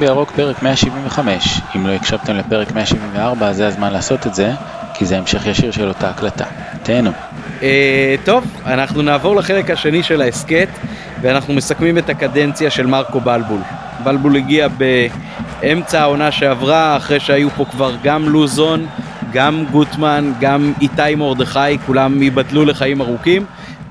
בירוק פרק 175. אם לא הקשבתם לפרק 174 זה הזמן לעשות את זה, כי זה המשך ישיר של אותה הקלטה. תהנו. אה, טוב, אנחנו נעבור לחלק השני של ההסכת, ואנחנו מסכמים את הקדנציה של מרקו בלבול. בלבול הגיע באמצע העונה שעברה, אחרי שהיו פה כבר גם לוזון, גם גוטמן, גם איתי מרדכי, כולם ייבדלו לחיים ארוכים.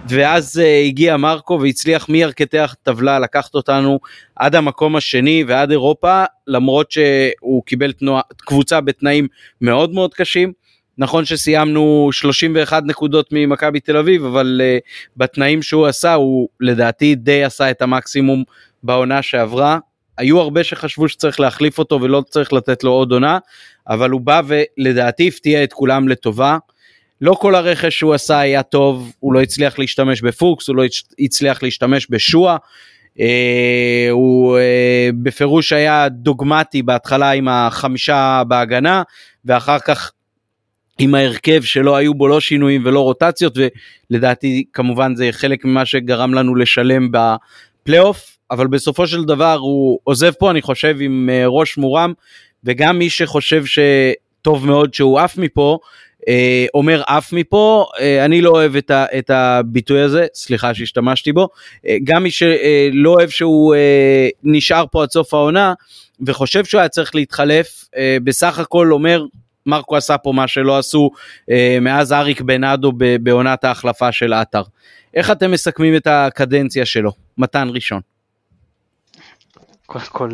ואז uh, הגיע מרקו והצליח מירכתי הטבלה לקחת אותנו עד המקום השני ועד אירופה, למרות שהוא קיבל תנוע, קבוצה בתנאים מאוד מאוד קשים. נכון שסיימנו 31 נקודות ממכבי תל אביב, אבל uh, בתנאים שהוא עשה, הוא לדעתי די עשה את המקסימום בעונה שעברה. היו הרבה שחשבו שצריך להחליף אותו ולא צריך לתת לו עוד עונה, אבל הוא בא ולדעתי הפתיע את כולם לטובה. לא כל הרכש שהוא עשה היה טוב, הוא לא הצליח להשתמש בפוקס, הוא לא הצליח להשתמש בשואה. אה, הוא אה, בפירוש היה דוגמטי בהתחלה עם החמישה בהגנה, ואחר כך עם ההרכב שלא היו בו לא שינויים ולא רוטציות, ולדעתי כמובן זה חלק ממה שגרם לנו לשלם בפלייאוף, אבל בסופו של דבר הוא עוזב פה אני חושב עם אה, ראש מורם, וגם מי שחושב שטוב מאוד שהוא עף מפה, אומר עף מפה, אה, אני לא אוהב את, ה, את הביטוי הזה, סליחה שהשתמשתי בו, אה, גם מי שלא אוהב שהוא נשאר פה עד סוף העונה וחושב שהוא היה צריך להתחלף, בסך הכל אומר מרקו עשה פה מה שלא עשו מאז אריק בנאדו בעונת ההחלפה של עטר. איך אתם מסכמים את הקדנציה שלו? מתן ראשון. קודם כל,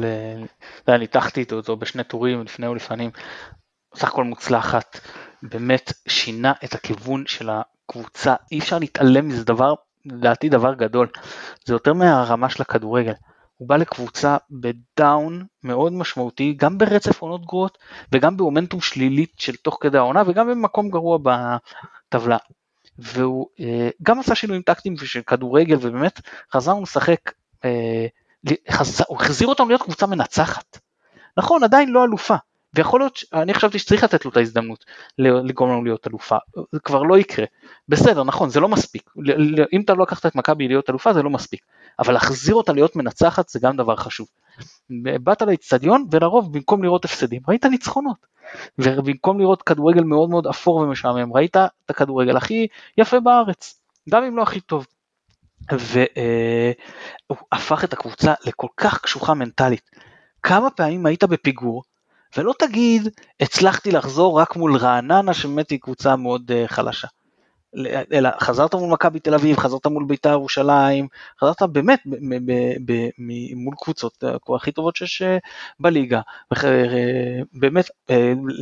ניתחתי אותו בשני טורים לפני ולפנים, סך הכל מוצלחת. באמת שינה את הכיוון של הקבוצה, אי אפשר להתעלם מזה דבר, לדעתי דבר גדול, זה יותר מהרמה של הכדורגל. הוא בא לקבוצה בדאון מאוד משמעוטי, גם ברצף עונות גרועות וגם במומנטום שלילית של תוך כדי העונה וגם במקום גרוע בטבלה. והוא אה, גם עשה שינויים טקטיים של כדורגל ובאמת חזר לשחק, אה, חזר, הוא החזיר אותם להיות קבוצה מנצחת. נכון, עדיין לא אלופה, ויכול להיות, אני חשבתי שצריך לתת לו את ההזדמנות לגרום לנו להיות אלופה, זה כבר לא יקרה. בסדר, נכון, זה לא מספיק. אם אתה לא לקחת את מכבי להיות אלופה זה לא מספיק, אבל להחזיר אותה להיות מנצחת זה גם דבר חשוב. באת לאצטדיון ולרוב במקום לראות הפסדים ראית ניצחונות. ובמקום לראות כדורגל מאוד מאוד אפור ומשעמם ראית את הכדורגל הכי יפה בארץ, גם אם לא הכי טוב. והוא אה, הפך את הקבוצה לכל כך קשוחה מנטלית. כמה פעמים היית בפיגור ולא תגיד הצלחתי לחזור רק מול רעננה שבאמת היא קבוצה מאוד uh, חלשה. אלא חזרת מול מכבי תל אביב, חזרת מול בית"ר ירושלים, חזרת באמת מול קבוצות אה, הכי טובות שיש אה, בליגה. באמת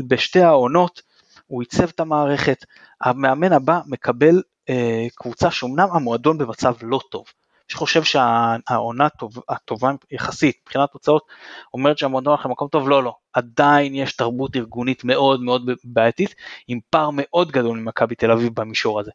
בשתי העונות הוא עיצב את המערכת, המאמן הבא מקבל קבוצה שאומנם המועדון במצב לא טוב, שחושב שהעונה הטוב, הטובה יחסית מבחינת תוצאות אומרת שהמועדון הולך למקום טוב, לא לא, עדיין יש תרבות ארגונית מאוד מאוד בעייתית עם פער מאוד גדול ממכבי תל אביב במישור הזה.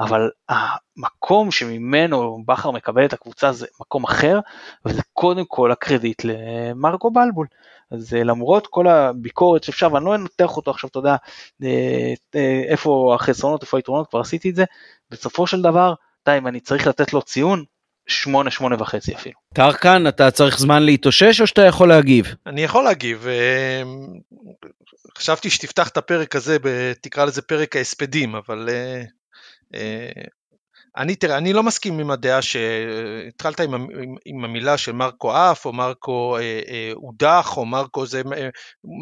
אבל המקום שממנו בכר מקבל את הקבוצה זה מקום אחר וזה קודם כל הקרדיט למרקו בלבול. אז למרות כל הביקורת שאפשר ואני לא אנתח אותו עכשיו אתה יודע אה, אה, איפה החסרונות איפה היתרונות כבר עשיתי את זה בסופו של דבר די אם אני צריך לתת לו ציון שמונה, שמונה וחצי אפילו. טרקן, אתה צריך זמן להתאושש או שאתה יכול להגיב? אני יכול להגיב. אה, חשבתי שתפתח את הפרק הזה, תקרא לזה פרק ההספדים, אבל אה, אה, אני, תראה, אני לא מסכים עם הדעה שהתחלת עם, עם, עם המילה של מרקו עף, או מרקו הודח, או מרקו זה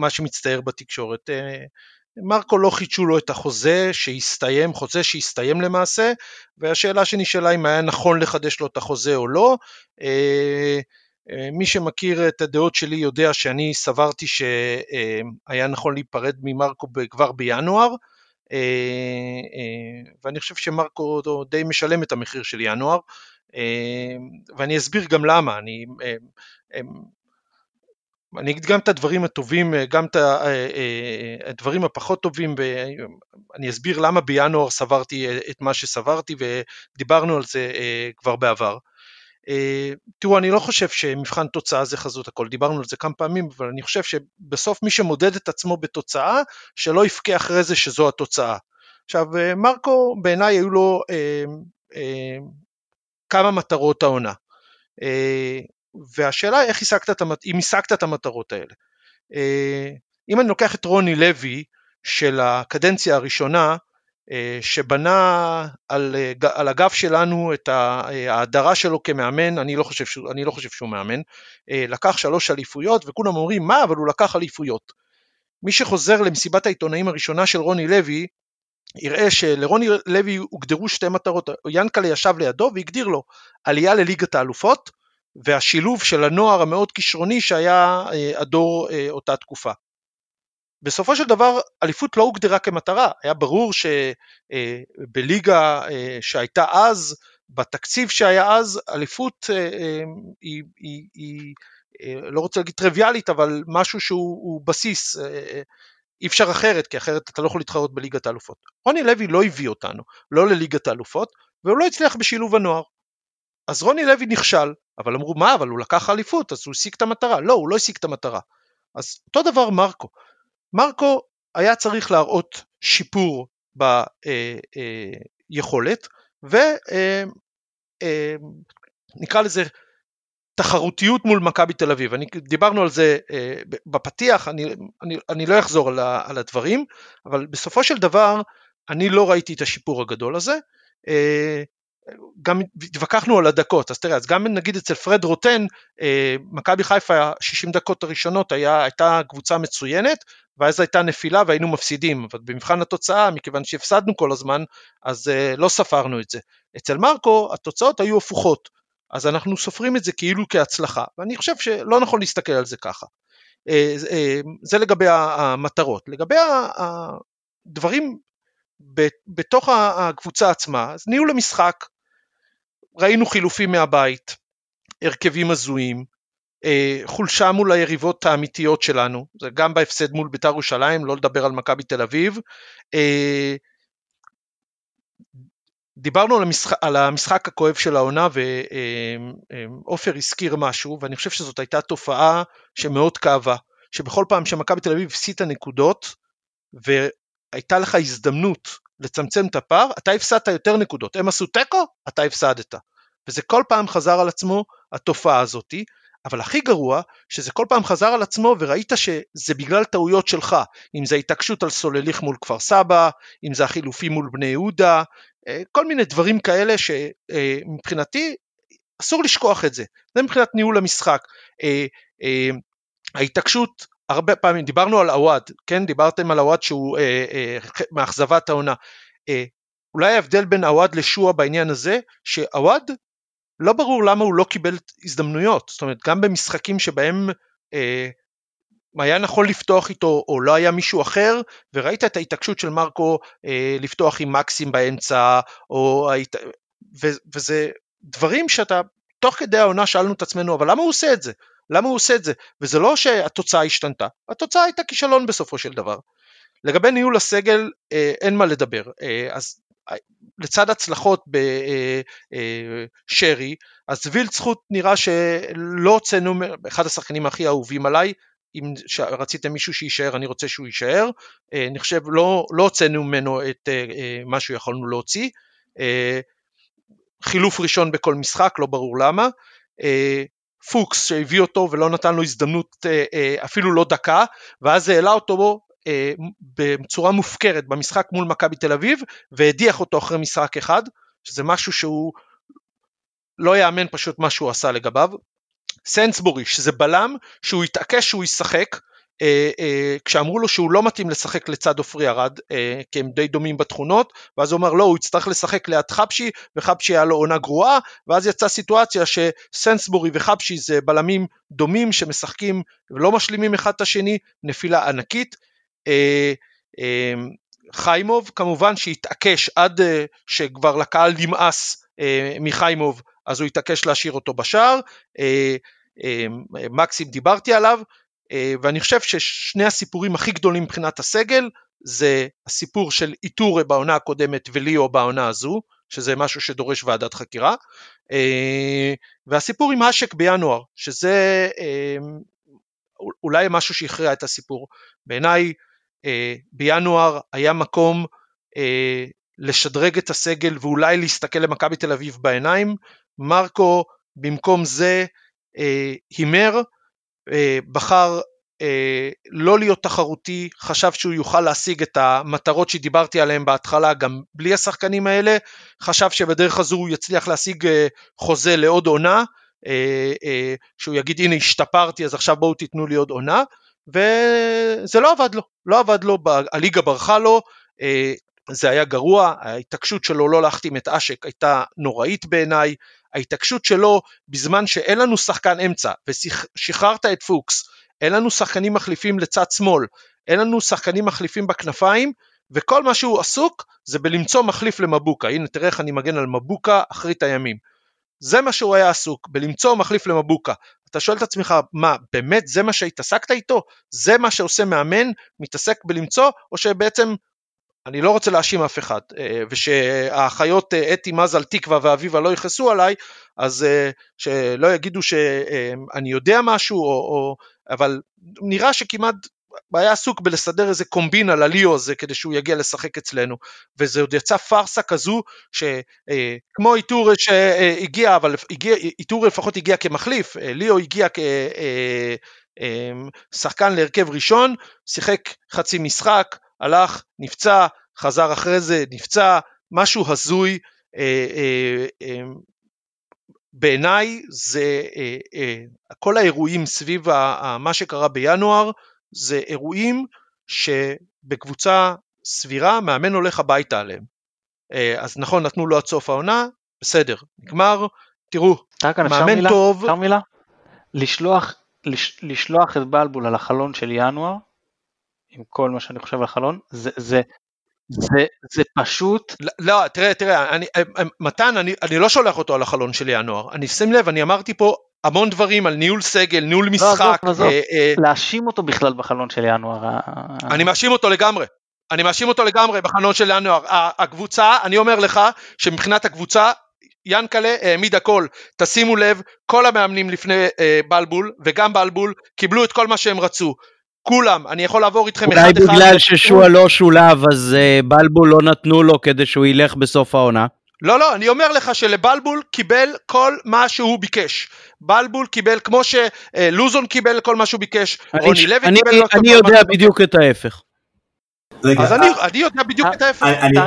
מה שמצטייר בתקשורת. מרקו לא חידשו לו את החוזה שהסתיים, חוזה שהסתיים למעשה, והשאלה שנשאלה אם היה נכון לחדש לו את החוזה או לא. אה, אה, מי שמכיר את הדעות שלי יודע שאני סברתי שהיה נכון להיפרד ממרקו כבר בינואר, אה, ואני חושב שמרקו די משלם את המחיר של ינואר, ואני אסביר גם למה. אני, אני אגיד גם את הדברים הטובים, גם את אה, אה, הדברים הפחות טובים, ואני אסביר למה בינואר סברתי אה, את מה שסברתי, ודיברנו על זה כבר בעבר. תראו, אני לא חושב שמבחן תוצאה זה חזות הכל, דיברנו על זה כמה פעמים, אבל אני חושב שבסוף מי שמודד את עצמו בתוצאה, שלא יבכה אחרי זה שזו התוצאה. עכשיו, מרקו, בעיניי היו לו אה, אה, כמה מטרות העונה. והשאלה היא איך השגת את, אם השגת את המטרות האלה. אם אני לוקח את רוני לוי של הקדנציה הראשונה, שבנה על, על הגב שלנו את ההדרה שלו כמאמן, אני לא, חושב אני לא חושב שהוא מאמן, לקח שלוש אליפויות וכולם אומרים מה אבל הוא לקח אליפויות. מי שחוזר למסיבת העיתונאים הראשונה של רוני לוי יראה שלרוני לוי הוגדרו שתי מטרות, ינקלה ישב לידו והגדיר לו עלייה לליגת האלופות והשילוב של הנוער המאוד כישרוני שהיה אה, הדור אה, אותה תקופה. בסופו של דבר אליפות לא הוגדרה כמטרה, היה ברור שבליגה אה, שהייתה אז, בתקציב שהיה אז, אליפות היא, היא, היא לא רוצה להגיד טריוויאלית, אבל משהו שהוא בסיס, אי אפשר אחרת, כי אחרת אתה לא יכול להתחרות בליגת האלופות. רוני לוי לא הביא אותנו, לא לליגת האלופות, והוא לא הצליח בשילוב הנוער. אז רוני לוי נכשל, אבל אמרו מה, אבל הוא לקח אליפות, אז הוא השיג את המטרה. לא, הוא לא השיג את המטרה. אז אותו דבר מרקו. מרקו היה צריך להראות שיפור ביכולת, ונקרא אה, אה, לזה תחרותיות מול מכבי תל אביב. אני, דיברנו על זה אה, בפתיח, אני, אני, אני לא אחזור על, ה, על הדברים, אבל בסופו של דבר אני לא ראיתי את השיפור הגדול הזה. אה, גם התווכחנו על הדקות, אז תראה, אז גם נגיד אצל פרד רוטן, אה, מכבי חיפה 60 דקות הראשונות היה, הייתה קבוצה מצוינת, ואז הייתה נפילה והיינו מפסידים, אבל במבחן התוצאה, מכיוון שהפסדנו כל הזמן, אז אה, לא ספרנו את זה. אצל מרקו התוצאות היו הפוכות, אז אנחנו סופרים את זה כאילו כהצלחה, ואני חושב שלא נכון להסתכל על זה ככה. אה, אה, זה לגבי המטרות. לגבי הדברים בתוך הקבוצה עצמה, אז ניהול המשחק, ראינו חילופים מהבית, הרכבים הזויים, אה, חולשה מול היריבות האמיתיות שלנו, זה גם בהפסד מול בית"ר ירושלים, לא לדבר על מכבי תל אביב, דיברנו על המשחק, על המשחק הכואב של העונה ועופר הזכיר משהו ואני חושב שזאת הייתה תופעה שמאוד כאבה, שבכל פעם שמכבי תל אביב הפסידה נקודות והייתה לך הזדמנות לצמצם את הפער, אתה הפסדת יותר נקודות, הם עשו תיקו, אתה הפסדת. וזה כל פעם חזר על עצמו התופעה הזאתי, אבל הכי גרוע שזה כל פעם חזר על עצמו וראית שזה בגלל טעויות שלך, אם זה התעקשות על סולליך מול כפר סבא, אם זה החילופים מול בני יהודה, אה, כל מיני דברים כאלה שמבחינתי אסור לשכוח את זה, זה מבחינת ניהול המשחק. אה, אה, ההתעקשות, הרבה פעמים, דיברנו על עווד, כן? דיברתם על עווד שהוא מאכזבת העונה. אולי ההבדל בין עווד לשועה בעניין הזה, שעווד לא ברור למה הוא לא קיבל הזדמנויות, זאת אומרת גם במשחקים שבהם אה, היה נכון לפתוח איתו או לא היה מישהו אחר וראית את ההתעקשות של מרקו אה, לפתוח עם מקסים באמצע או היית... ו, וזה דברים שאתה תוך כדי העונה שאלנו את עצמנו אבל למה הוא עושה את זה? למה הוא עושה את זה? וזה לא שהתוצאה השתנתה, התוצאה הייתה כישלון בסופו של דבר. לגבי ניהול הסגל אה, אין מה לדבר, אה, אז לצד הצלחות בשרי, אה, אז וילצחוט נראה שלא הוצאנו, אחד השחקנים הכי אהובים עליי, אם רציתם מישהו שיישאר אני רוצה שהוא יישאר, אה, אני חושב לא, לא הוצאנו ממנו את אה, מה שיכולנו להוציא, חילוף ראשון בכל משחק, לא ברור למה, פוקס שהביא אותו ולא נתן לו הזדמנות אפילו לא דקה, ואז העלה אותו בצורה מופקרת במשחק מול מכבי תל אביב והדיח אותו אחרי משחק אחד, שזה משהו שהוא לא יאמן פשוט מה שהוא עשה לגביו. סנסבורי, שזה בלם, שהוא התעקש שהוא ישחק, אה, אה, כשאמרו לו שהוא לא מתאים לשחק לצד עופרי ארד, אה, כי הם די דומים בתכונות, ואז הוא אמר לא, הוא יצטרך לשחק ליד חבשי, וחבשי היה לו עונה גרועה, ואז יצאה סיטואציה שסנסבורי וחבשי זה בלמים דומים שמשחקים ולא משלימים אחד את השני, נפילה ענקית. אה, אה, חיימוב כמובן שהתעקש עד אה, שכבר לקהל נמאס מחיימוב אז הוא התעקש להשאיר אותו בשער, מקסים דיברתי עליו, ואני חושב ששני הסיפורים הכי גדולים מבחינת הסגל זה הסיפור של איתור בעונה הקודמת וליאו בעונה הזו, שזה משהו שדורש ועדת חקירה, והסיפור עם אשק בינואר, שזה אולי משהו שהכריע את הסיפור. בעיניי אה, בינואר היה מקום אה, לשדרג את הסגל ואולי להסתכל למכבי תל אביב בעיניים, מרקו במקום זה אה, הימר, אה, בחר אה, לא להיות תחרותי, חשב שהוא יוכל להשיג את המטרות שדיברתי עליהן בהתחלה גם בלי השחקנים האלה, חשב שבדרך הזו הוא יצליח להשיג אה, חוזה לעוד עונה, אה, אה, שהוא יגיד הנה השתפרתי אז עכשיו בואו תיתנו לי עוד עונה, וזה לא עבד לו, לא עבד לו, הליגה ברחה לו, אה, זה היה גרוע, ההתעקשות שלו לא להחתים את אשק הייתה נוראית בעיניי, ההתעקשות שלו בזמן שאין לנו שחקן אמצע ושחררת את פוקס, אין לנו שחקנים מחליפים לצד שמאל, אין לנו שחקנים מחליפים בכנפיים, וכל מה שהוא עסוק זה בלמצוא מחליף למבוקה, הנה תראה איך אני מגן על מבוקה אחרית הימים. זה מה שהוא היה עסוק, בלמצוא מחליף למבוקה. אתה שואל את עצמך, מה, באמת זה מה שהתעסקת איתו? זה מה שעושה מאמן, מתעסק בלמצוא, או שבעצם אני לא רוצה להאשים אף אחד, אה, ושהאחיות אה, אתי מזל תקווה ואביבה לא יכעסו עליי, אז אה, שלא יגידו שאני יודע משהו, או, או, אבל נראה שכמעט היה עסוק בלסדר איזה קומבינה לליאו הזה כדי שהוא יגיע לשחק אצלנו, וזה עוד יצא פארסה כזו שכמו איתור שהגיע, אבל הגיע, איתור לפחות הגיע כמחליף, ליאו הגיע כשחקן להרכב ראשון, שיחק חצי משחק, הלך, נפצע, חזר אחרי זה, נפצע, משהו הזוי. אה, אה, אה, בעיניי זה, כל האירועים סביב מה שקרה בינואר זה אירועים שבקבוצה סבירה מאמן הולך הביתה עליהם. אז נכון נתנו לו עד סוף העונה, בסדר, נגמר, תראו, מאמן מילה, טוב. אפשר מילה? לשלוח, לש, לשלוח את בלבול על החלון של ינואר עם כל מה שאני חושב על החלון, זה, זה, זה, זה פשוט... לא, לא תראה, תראה, אני, אה, אה, מתן, אני, אני לא שולח אותו על החלון של ינואר. אני שים לב, אני אמרתי פה המון דברים על ניהול סגל, ניהול משחק. לא, עזוב, עזוב. אה, אה, להאשים אותו בכלל בחלון של ינואר. אני מאשים אותו לגמרי. אני מאשים אותו לגמרי בחלון של ינואר. הקבוצה, אני אומר לך, שמבחינת הקבוצה, ינקלה העמיד הכל. תשימו לב, כל המאמנים לפני אה, בלבול, וגם בלבול, קיבלו את כל מה שהם רצו. כולם, אני יכול לעבור איתכם אחד אחד. אולי בגלל ששועה לא שולב, אז uh, בלבול לא נתנו לו כדי שהוא ילך בסוף העונה? לא, לא, אני אומר לך שלבלבול קיבל כל מה שהוא ביקש. בלבול קיבל, כמו שלוזון קיבל כל מה שהוא ביקש, רוני לוי אני, קיבל... אני יודע בדיוק את ההפך. רגע, אז אני, אני יודע בדיוק את ההפך. רגע,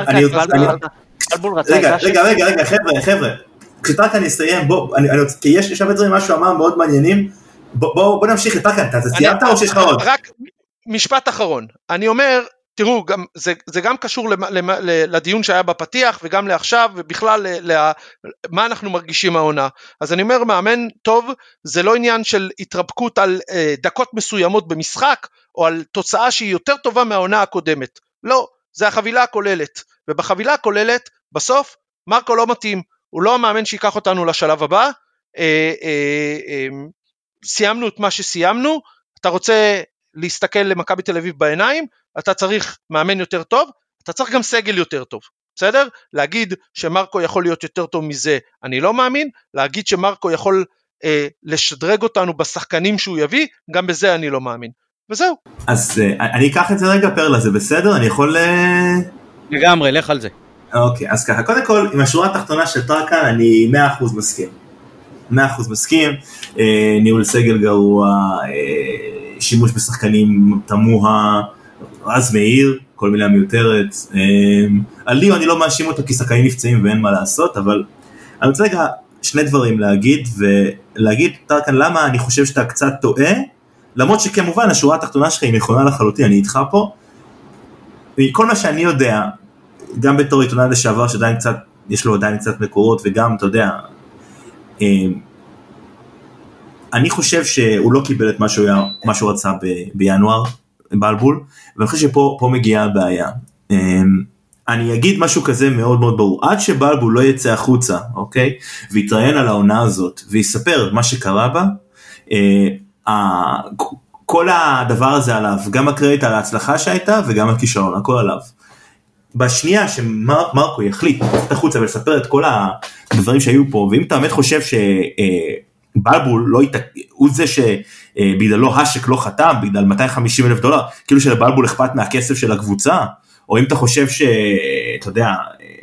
רגע, רגע, רגע, חבר'ה, חבר'ה. כשטרקן יסיים, בוא, כי יש שם דברים, מה שהוא אמר מאוד מעניינים. בוא, בוא, בוא נמשיך את טקן, אתה סיימת או שיש לך עוד? רק משפט אחרון, אני אומר, תראו, גם, זה, זה גם קשור למה, למה, לדיון שהיה בפתיח וגם לעכשיו ובכלל למה אנחנו מרגישים העונה. אז אני אומר, מאמן טוב זה לא עניין של התרפקות על אה, דקות מסוימות במשחק או על תוצאה שהיא יותר טובה מהעונה הקודמת. לא, זה החבילה הכוללת. ובחבילה הכוללת, בסוף, מרקו לא מתאים. הוא לא המאמן שיקח אותנו לשלב הבא. אה, אה, אה, סיימנו את מה שסיימנו, אתה רוצה להסתכל למכבי תל אביב בעיניים, אתה צריך מאמן יותר טוב, אתה צריך גם סגל יותר טוב, בסדר? להגיד שמרקו יכול להיות יותר טוב מזה, אני לא מאמין, להגיד שמרקו יכול אה, לשדרג אותנו בשחקנים שהוא יביא, גם בזה אני לא מאמין. וזהו. אז אה, אני אקח את זה רגע פרלה, זה בסדר? אני יכול... אה... לגמרי, לך על זה. אוקיי, אז ככה, קודם כל, עם השורה התחתונה של טרקן אני 100% מסכים. 100% מסכים, ניהול סגל גרוע, אה, שימוש בשחקנים תמוה, רז מאיר, כל מילה מיותרת. אה, על ליאו אני לא מאשים אותו כי שחקנים נפצעים ואין מה לעשות, אבל אני רוצה רגע שני דברים להגיד, ולהגיד, טרקן, למה אני חושב שאתה קצת טועה, למרות שכמובן השורה התחתונה שלך היא נכונה לחלוטין, אני איתך פה. מכל מה שאני יודע, גם בתור עיתונאי לשעבר שעדיין קצת, יש לו עדיין קצת מקורות, וגם, אתה יודע, אני חושב שהוא לא קיבל את מה שהוא, מה שהוא רצה ב, בינואר, בלבול, ואני חושב שפה מגיעה הבעיה. אמ, אני אגיד משהו כזה מאוד מאוד ברור, עד שבלבול לא יצא החוצה, אוקיי? ויתראיין על העונה הזאת, ויספר מה שקרה בה, אה, כל הדבר הזה עליו, גם הקרדיט על ההצלחה שהייתה וגם הכישרון, הכל עליו. בשנייה שמרקו יחליט לצאת החוצה ולספר את כל הדברים שהיו פה, ואם אתה באמת חושב שבלבול לא ית... הוא זה שבגללו האשק לא חתם, בגלל 250 אלף דולר, כאילו שלבלבול אכפת מהכסף של הקבוצה, או אם אתה חושב שאתה יודע,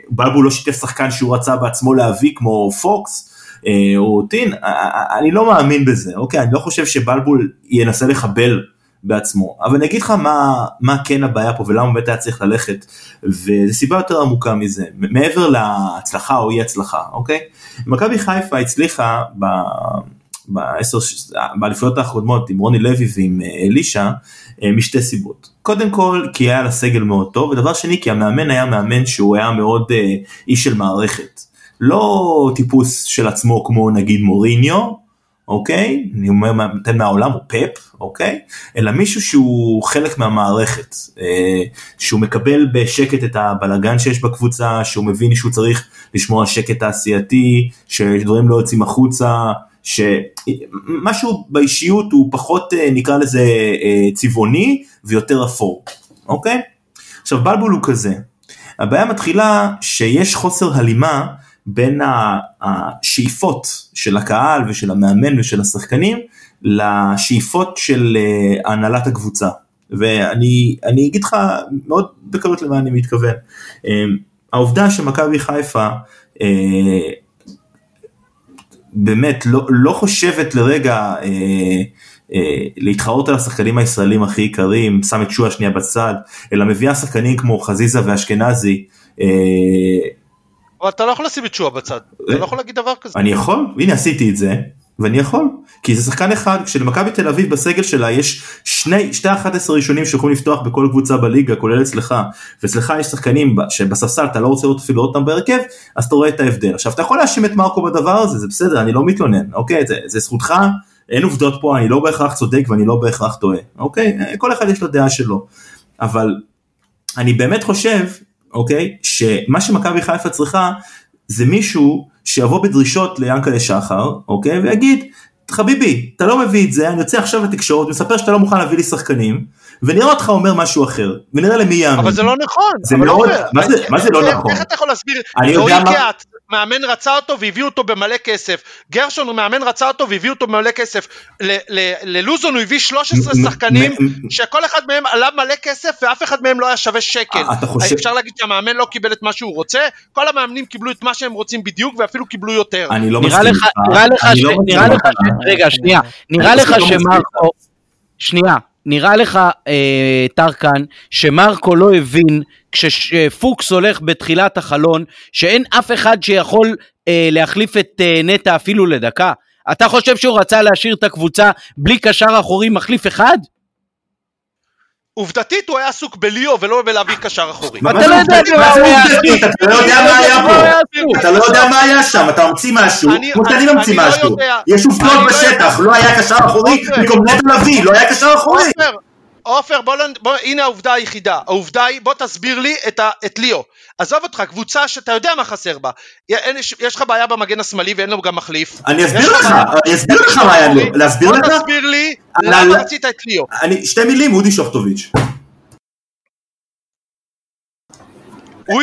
בלבול לא שיתף שחקן שהוא רצה בעצמו להביא כמו פוקס, אה, או טין, אה, אה, אני לא מאמין בזה, אוקיי? אני לא חושב שבלבול ינסה לחבל בעצמו, אבל אני אגיד לך מה, מה כן הבעיה פה ולמה באמת היה צריך ללכת, וזו סיבה יותר עמוקה מזה, מעבר להצלחה או אי הצלחה, אוקיי? מכבי חיפה הצליחה ב... בעשר, באליפויות האחרונות עם רוני לוי ועם אלישע משתי סיבות. קודם כל כי היה לה סגל מאוד טוב ודבר שני כי המאמן היה מאמן שהוא היה מאוד איש של מערכת. לא טיפוס של עצמו כמו נגיד מוריניו, אוקיי? אני אומר, נותן מהעולם הוא פאפ, אוקיי? אלא מישהו שהוא חלק מהמערכת, אה, שהוא מקבל בשקט את הבלגן שיש בקבוצה, שהוא מבין שהוא צריך לשמור על שקט תעשייתי, שדברים לא יוצאים החוצה, שמשהו באישיות הוא פחות אה, נקרא לזה אה, צבעוני ויותר אפור, אוקיי? עכשיו בלבול הוא כזה, הבעיה מתחילה שיש חוסר הלימה בין השאיפות של הקהל ושל המאמן ושל השחקנים לשאיפות של אה, הנהלת הקבוצה. ואני אגיד לך מאוד בקלות למה אני מתכוון. אה, העובדה שמכבי חיפה אה, באמת לא, לא חושבת לרגע להתחרות על השחקנים הישראלים הכי יקרים, שם את שועה שנייה בצד, אלא מביאה שחקנים כמו חזיזה ואשכנזי, אבל אתה לא יכול לשים את שועה בצד, אתה לא יכול להגיד דבר כזה. אני יכול, הנה עשיתי את זה, ואני יכול, כי זה שחקן אחד, כשלמכבי תל אביב בסגל שלה יש שני, שתי 11 ראשונים שיכולים לפתוח בכל קבוצה בליגה, כולל אצלך, ואצלך יש שחקנים שבספסל אתה לא רוצה לראות אפילו אותם בהרכב, אז אתה רואה את ההבדל. עכשיו אתה יכול להאשים את מרקו בדבר הזה, זה בסדר, אני לא מתלונן, אוקיי, זה, זה זכותך, אין עובדות פה, אני לא בהכרח צודק ואני לא בהכרח טועה, אוקיי, כל אחד יש לו דעה שלו, אבל אני באמת חושב אוקיי? שמה שמכבי חיפה צריכה זה מישהו שיבוא בדרישות ליענקלה שחר, אוקיי? ויגיד, חביבי, אתה לא מביא את זה, אני יוצא עכשיו לתקשורת, מספר שאתה לא מוכן להביא לי שחקנים, ונראה אותך אומר משהו אחר, ונראה למי יאמין. אבל זה לא נכון. זה מאוד, לא מה זה, מה זה לא נכון? איך אתה יכול להסביר? אני יודע מה... מאמן רצה אותו והביאו אותו במלא כסף, גרשון מאמן רצה אותו והביאו אותו במלא כסף, ללוזון הוא הביא 13 שחקנים שכל אחד מהם עלה מלא כסף ואף אחד מהם לא היה שווה שקל. אפשר להגיד שהמאמן לא קיבל את מה שהוא רוצה, כל המאמנים קיבלו את מה שהם רוצים בדיוק ואפילו קיבלו יותר. אני לא מסכים איתך. נראה לך, לא נראה לך, רגע שנייה, נראה לך לא שמרקו, שנייה, נראה לך, אה, טרקן, שמרקו לא הבין כשפוקס הולך בתחילת החלון, שאין אף אחד שיכול אה, להחליף את אה, נטע אפילו לדקה? אתה חושב שהוא רצה להשאיר את הקבוצה בלי קשר אחורי מחליף אחד? עובדתית הוא היה עסוק בליאו ולא בלהביא קשר אחורי. אתה לא יודע מה היה אתה לא יודע מה היה פה, אתה לא יודע מה היה שם, אתה ממציא משהו, כמו שאני ממציא לא משהו. יש עובדות בשטח, לא היה קשר אחורי, במקום נטע לביא, לא היה קשר אחורי. עופר, בוא, בוא, הנה העובדה היחידה, העובדה היא, בוא תסביר לי את, ה, את ליאו. עזוב אותך, קבוצה שאתה יודע מה חסר בה. יש, יש לך בעיה במגן השמאלי ואין לו גם מחליף. אני אסביר לך, אני אסביר לך מה היה לו. להסביר לך? בוא תסביר לי למה רצית את ליאו. אני, שתי מילים, אודי שוכטוביץ'. הוא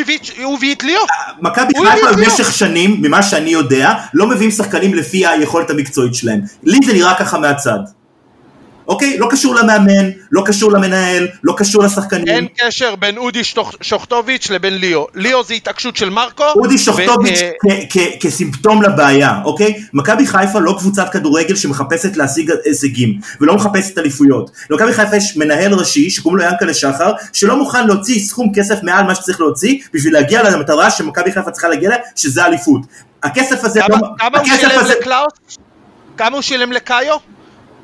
הביא את ליאו. מכבי חיפה במשך שנים, ממה שאני יודע, לא מביאים שחקנים לפי היכולת המקצועית שלהם. לי זה נראה ככה מהצד. אוקיי? לא קשור למאמן, לא קשור למנהל, לא קשור לשחקנים. אין קשר בין אודי שוכטוביץ' לבין ליאו. ליאו זה התעקשות של מרקו. אודי שוכטוביץ' כסימפטום לבעיה, אוקיי? מכבי חיפה לא קבוצת כדורגל שמחפשת להשיג הישגים, ולא מחפשת אליפויות. למכבי חיפה יש מנהל ראשי, שקוראים לו ינקלה שחר, שלא מוכן להוציא סכום כסף מעל מה שצריך להוציא, בשביל להגיע למטרה שמכבי חיפה צריכה להגיע לה, שזה אליפות. הכסף הזה... כמה, לא, כמה הוא שילם לקלאוס? כמה הוא שילם לקאיו?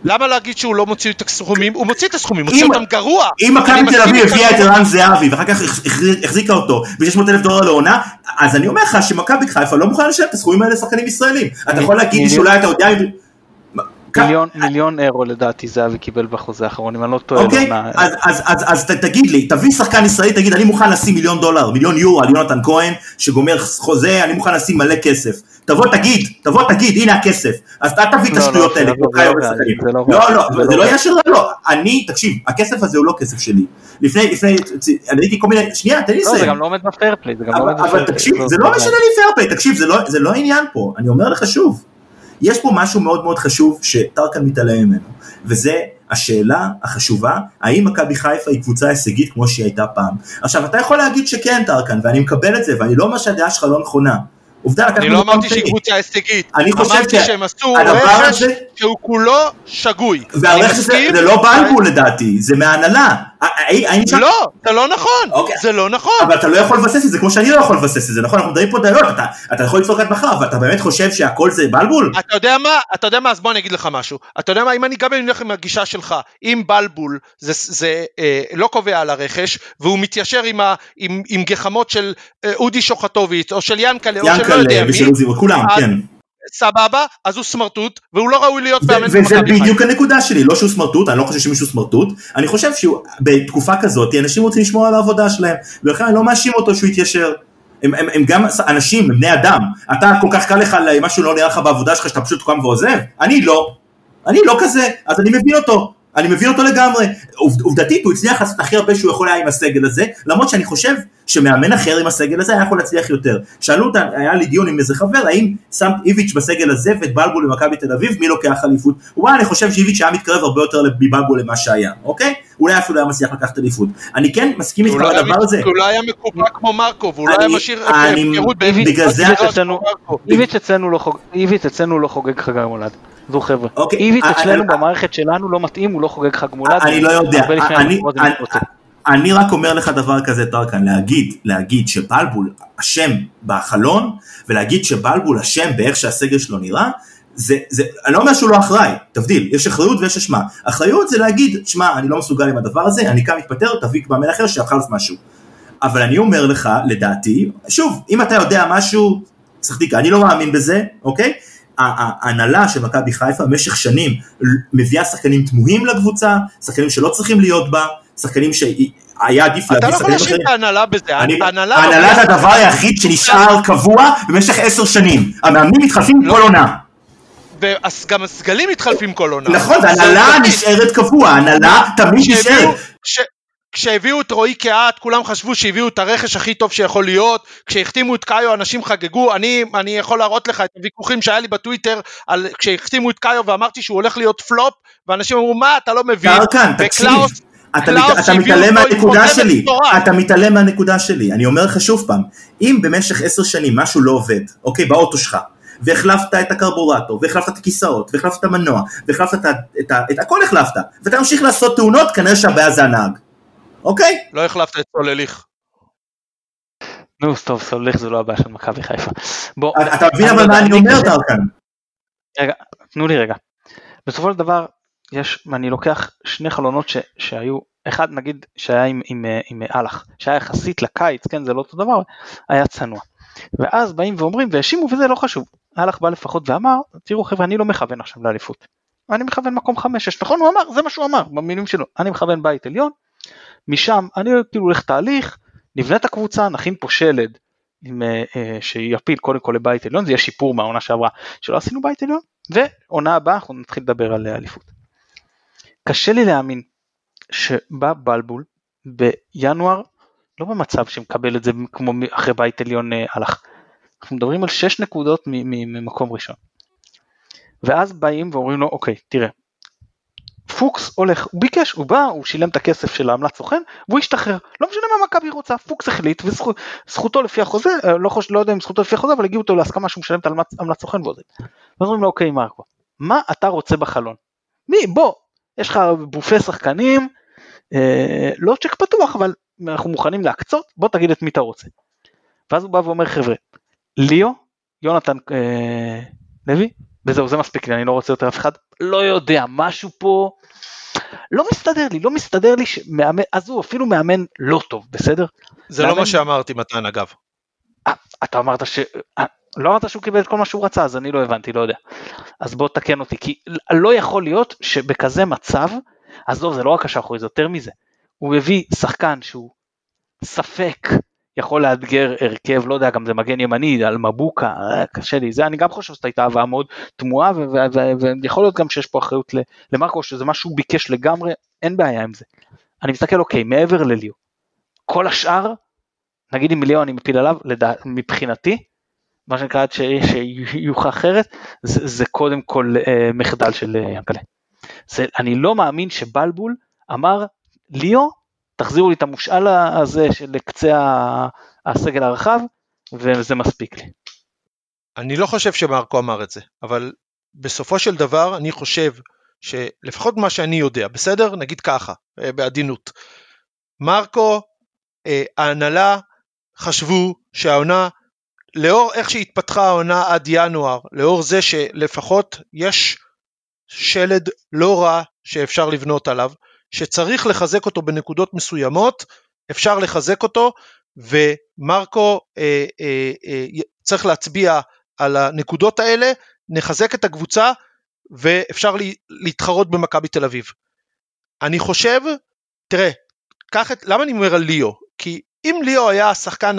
למה להגיד שהוא לא מוציא את הסכומים? הוא מוציא את הסכומים, הוא מוציא אותם גרוע. אם מכבי תל אביב הביאה את ערן זהבי ואחר כך החזיקה אותו ב-600 אלף דולר לעונה, אז אני אומר לך שמכבי חיפה לא מוכנה לשלם את הסכומים האלה לשחקנים ישראלים. אתה יכול להגיד לי שאולי אתה יודע... מיליון, מיליון אירו לדעתי זהבי קיבל בחוזה האחרון, אם אני לא טועה. אוקיי, אז, אז, אז, אז תגיד לי, תביא שחקן ישראלי, תגיד, אני מוכן לשים מיליון דולר, מיליון יורו על יונתן כהן, שגומר חוזה, אני מוכן לשים מלא כסף. תבוא תגיד, תבוא תגיד, הנה הכסף. אז אתה תביא את לא, השטויות לא, האלה, לא, לא, זה לא שלך, לא. אני, תקשיב, הכסף הזה הוא לא כסף שלי. לפני, לפני, אני הייתי כל מיני, שנייה, תן לי לסיים. לא, זה גם לא עומד ב fair play, זה גם לא עומד ב fair play. אבל תקשיב, זה לא משנה לי fair play, תקשיב, זה לא העניין פה, אני אומר לך שוב. יש פה משהו מאוד מאוד חשוב שטרקן מתעלם ממנו, וזה השאלה החשובה, האם מכבי חיפה היא קבוצה הישגית כמו שהיא הייתה פעם. עכשיו, אתה יכול להגיד שכן, טרקן, ואני מקבל את זה, ואני לא אומר שהדעה שלך לא נכונה, עובדה לקחנו אני לא אמרתי. שהיא קבוצה הישגית, אני חושב אמרתי שה- שהם עשו רכש שהוא כולו שגוי. והרכש הזה זה לא בלבול לדעתי, זה מההנהלה. האם- האם שם- לא, זה לא נכון, אוקיי. זה לא נכון. אבל אתה לא יכול לבסס את זה כמו שאני לא יכול לבסס את זה, נכון? אנחנו מדברים פה דעות, אתה, אתה יכול לצעוק עד מחר, אבל אתה באמת חושב שהכל זה בלבול? אתה יודע מה, אתה יודע מה, אז בוא אני אגיד לך משהו. אתה יודע מה, אם אני גם אלך עם הגישה שלך, אם בלבול זה, זה אה, לא קובע על הרכש, והוא מתיישר עם, ה, עם, עם גחמות של אה, אודי שוחטוביץ, או של ינקלה, או של לא ינקלה יודע מי, ושל עוזי וכולם, כן. סבבה, אז הוא סמרטוט, והוא לא ראוי להיות מאמן וזה במכבי חיפה. בדיוק הנקודה שלי, לא שהוא סמרטוט, אני לא חושב שמישהו סמרטוט, אני חושב שבתקופה כזאת אנשים רוצים לשמור על העבודה שלהם, ולכן אני לא מאשים אותו שהוא יתיישר. הם, הם, הם גם אנשים, הם בני אדם, אתה כל כך קל לך, על משהו לא נראה לך בעבודה שלך שאתה פשוט קם ועוזב? אני לא. אני לא כזה, אז אני מבין אותו. אני מבין אותו לגמרי. עובד, עובדתית הוא הצליח לעשות הכי הרבה שהוא יכול היה עם הסגל הזה, למרות שאני חושב שמאמן אחר עם הסגל הזה היה יכול להצליח יותר. שאלו אותה, היה לי דיון עם איזה חבר, האם שמת איביץ' בסגל הזה ואת בלבול במכבי תל אביב, מי לוקח אליפות? וואי, אני חושב שאיביץ' היה מתקרב הרבה יותר מבלבול למה שהיה, אוקיי? אולי אפילו היה מצליח לקחת אליפות. אני כן מסכים איתך הוא לא בדבר מת- הזה. הוא לא היה מקובע כמו מרקו, והוא לא היה משאיר הפקרות בגלל זה- איביץ' אצלנו- מרקו. איביץ' אצלנו לא אצלנו לא חוגג חג מולד. זו חבר'ה. אוקיי, איביץ' אה, אצלנו אה, במערכת שלנו לא מתאים, הוא לא חוגג חג מולד. אני לא יודע, אני- רק אומר לך דבר כזה טרקן, להגיד, להגיד שבלבול אשם בחלון, ולהגיד שבלבול אשם באיך שהסגל שלו נראה, זה, זה, אני לא אומר שהוא לא אחראי, תבדיל, יש אחריות ויש אשמה. אחריות זה להגיד, שמע, אני לא מסוגל עם הדבר הזה, אני קם מתפטר, תביא מאמן אחר לעשות משהו. אבל אני אומר לך, לדעתי, שוב, אם אתה יודע משהו, סחטיקה, אני לא מאמין בזה, אוקיי? ההנהלה של מכבי חיפה במשך שנים מביאה שחקנים תמוהים לקבוצה, שחקנים שלא צריכים להיות בה, שחקנים שהיה עדיף אתה להביא לא יכול שחקנים להאשים אחרים. את ההנהלה בזה, ההנהלה... ההנהלה זה הדבר היחיד שנשאר קבוע במשך עשר שנים. המאמנים מתחלפים לא. כל עונה. וגם הסגלים מתחלפים כל עונה. נכון, והנהלה. נשארת קבוע, ההנהלה תמיד נשארת. כש- כשהביאו את רועי קהת כולם חשבו שהביאו את הרכש הכי טוב שיכול להיות, כשהחתימו את קאיו אנשים חגגו, אני, אני יכול להראות לך את הוויכוחים שהיה לי בטוויטר על כשהחתימו את קאיו ואמרתי שהוא הולך להיות פלופ ואנשים אמרו מה אתה לא מבין, טרקן, תקשיב. וקלאוס- אתה, מת, אתה מתעלם מהנקודה שלי, מטורף. אתה מתעלם מהנקודה שלי, אני אומר לך שוב פעם, אם במשך עשר שנים משהו לא עובד, אוקיי, באוטו שלך, והחלפת את הקרבורטור, והחלפת את הכיסאות, והחלפת את המנוע, והחלפת את, ה- את, ה- את הכל החלפת, ואתה ממשיך לעשות תאונות, כנראה שהבעיה זה הנהג, אוקיי? לא החלפת את סולליך. נו, טוב, סולח זה לא הבעיה של מכבי חיפה. בוא, אתה מבין אבל מה אני אומר, טרקן? רגע, תנו לי רגע. בסופו של דבר, יש, אני לוקח שני חלונות ש, שהיו, אחד נגיד שהיה עם, עם, אה, עם אה, אהלך, שהיה יחסית לקיץ, כן, זה לא אותו דבר, היה צנוע. ואז באים ואומרים, והאשימו וזה לא חשוב. אהלך בא לפחות ואמר, תראו חבר'ה, אני לא מכוון עכשיו לאליפות. אני מכוון מקום חמש, שש, נכון? הוא אמר, זה מה שהוא אמר, במילים שלו. אני מכוון בית עליון, משם אני כאילו הולך תהליך, נבנה את הקבוצה, נכין פה שלד. עם, אה, אה, שיפיל קודם כל לבית עליון, זה יהיה שיפור מהעונה שעברה שלא עשינו בית עליון, ועונה הבאה אנחנו נתחיל לדבר על אליפות. קשה לי להאמין שבא בלבול בינואר, לא במצב שמקבל את זה כמו אחרי בית עליון אה, הלך. אנחנו מדברים על 6 נקודות ממקום ראשון. ואז באים ואומרים לו, אוקיי, תראה, פוקס הולך, הוא ביקש, הוא בא, הוא שילם את הכסף של העמלת סוכן, והוא השתחרר. לא משנה מה מכבי רוצה, פוקס החליט, וזכותו לפי החוזה, אה, לא, חוש, לא יודע אם זכותו לפי החוזה, אבל הגיעו אותו להסכמה שהוא משלם את העמלת- עמלת סוכן ועוזב. ואז אומרים לו, אוקיי, מרקו, מה אתה רוצה בחלון? מי, בוא, יש לך בופה שחקנים, אה, לא צ'ק פתוח, אבל אנחנו מוכנים להקצות, בוא תגיד את מי אתה רוצה. ואז הוא בא ואומר, חבר'ה, ליאו, יונתן אה, לוי, וזהו, זה מספיק לי, אני לא רוצה יותר אף אחד, לא יודע, משהו פה לא מסתדר לי, לא מסתדר לי שמאמן, אז הוא אפילו מאמן לא טוב, בסדר? זה לא מאמן- מה שאמרתי מתן אגב. אה, אתה אמרת ש... אה, לא אמרת שהוא קיבל את כל מה שהוא רצה, אז אני לא הבנתי, לא יודע. אז בוא תקן אותי, כי לא יכול להיות שבכזה מצב, עזוב, זה לא רק השחור, זה יותר מזה. הוא הביא שחקן שהוא ספק יכול לאתגר הרכב, לא יודע, גם זה מגן ימני, על מבוקה, אה, קשה לי, זה אני גם חושב שזאת הייתה הבאה מאוד תמוהה, ויכול להיות גם שיש פה אחריות למרקו, שזה מה שהוא ביקש לגמרי, אין בעיה עם זה. אני מסתכל, אוקיי, מעבר לליאו, כל השאר, נגיד אם ליאו אני מפיל עליו, לדע, מבחינתי, מה שנקרא עד שיוכח אחרת, זה, זה קודם כל אה, מחדל של אה, ינקלה. זה, אני לא מאמין שבלבול אמר, ליאו, תחזירו לי את המושאל הזה של קצה הסגל הרחב, וזה מספיק לי. אני לא חושב שמרקו אמר את זה, אבל בסופו של דבר אני חושב שלפחות מה שאני יודע, בסדר? נגיד ככה, אה, בעדינות. מרקו, אה, ההנהלה חשבו שהעונה, לאור איך שהתפתחה העונה עד ינואר, לאור זה שלפחות יש שלד לא רע שאפשר לבנות עליו, שצריך לחזק אותו בנקודות מסוימות, אפשר לחזק אותו, ומרקו אה, אה, אה, צריך להצביע על הנקודות האלה, נחזק את הקבוצה ואפשר להתחרות במכבי תל אביב. אני חושב, תראה, קח את, למה אני אומר על ליאו? כי אם ליאו היה השחקן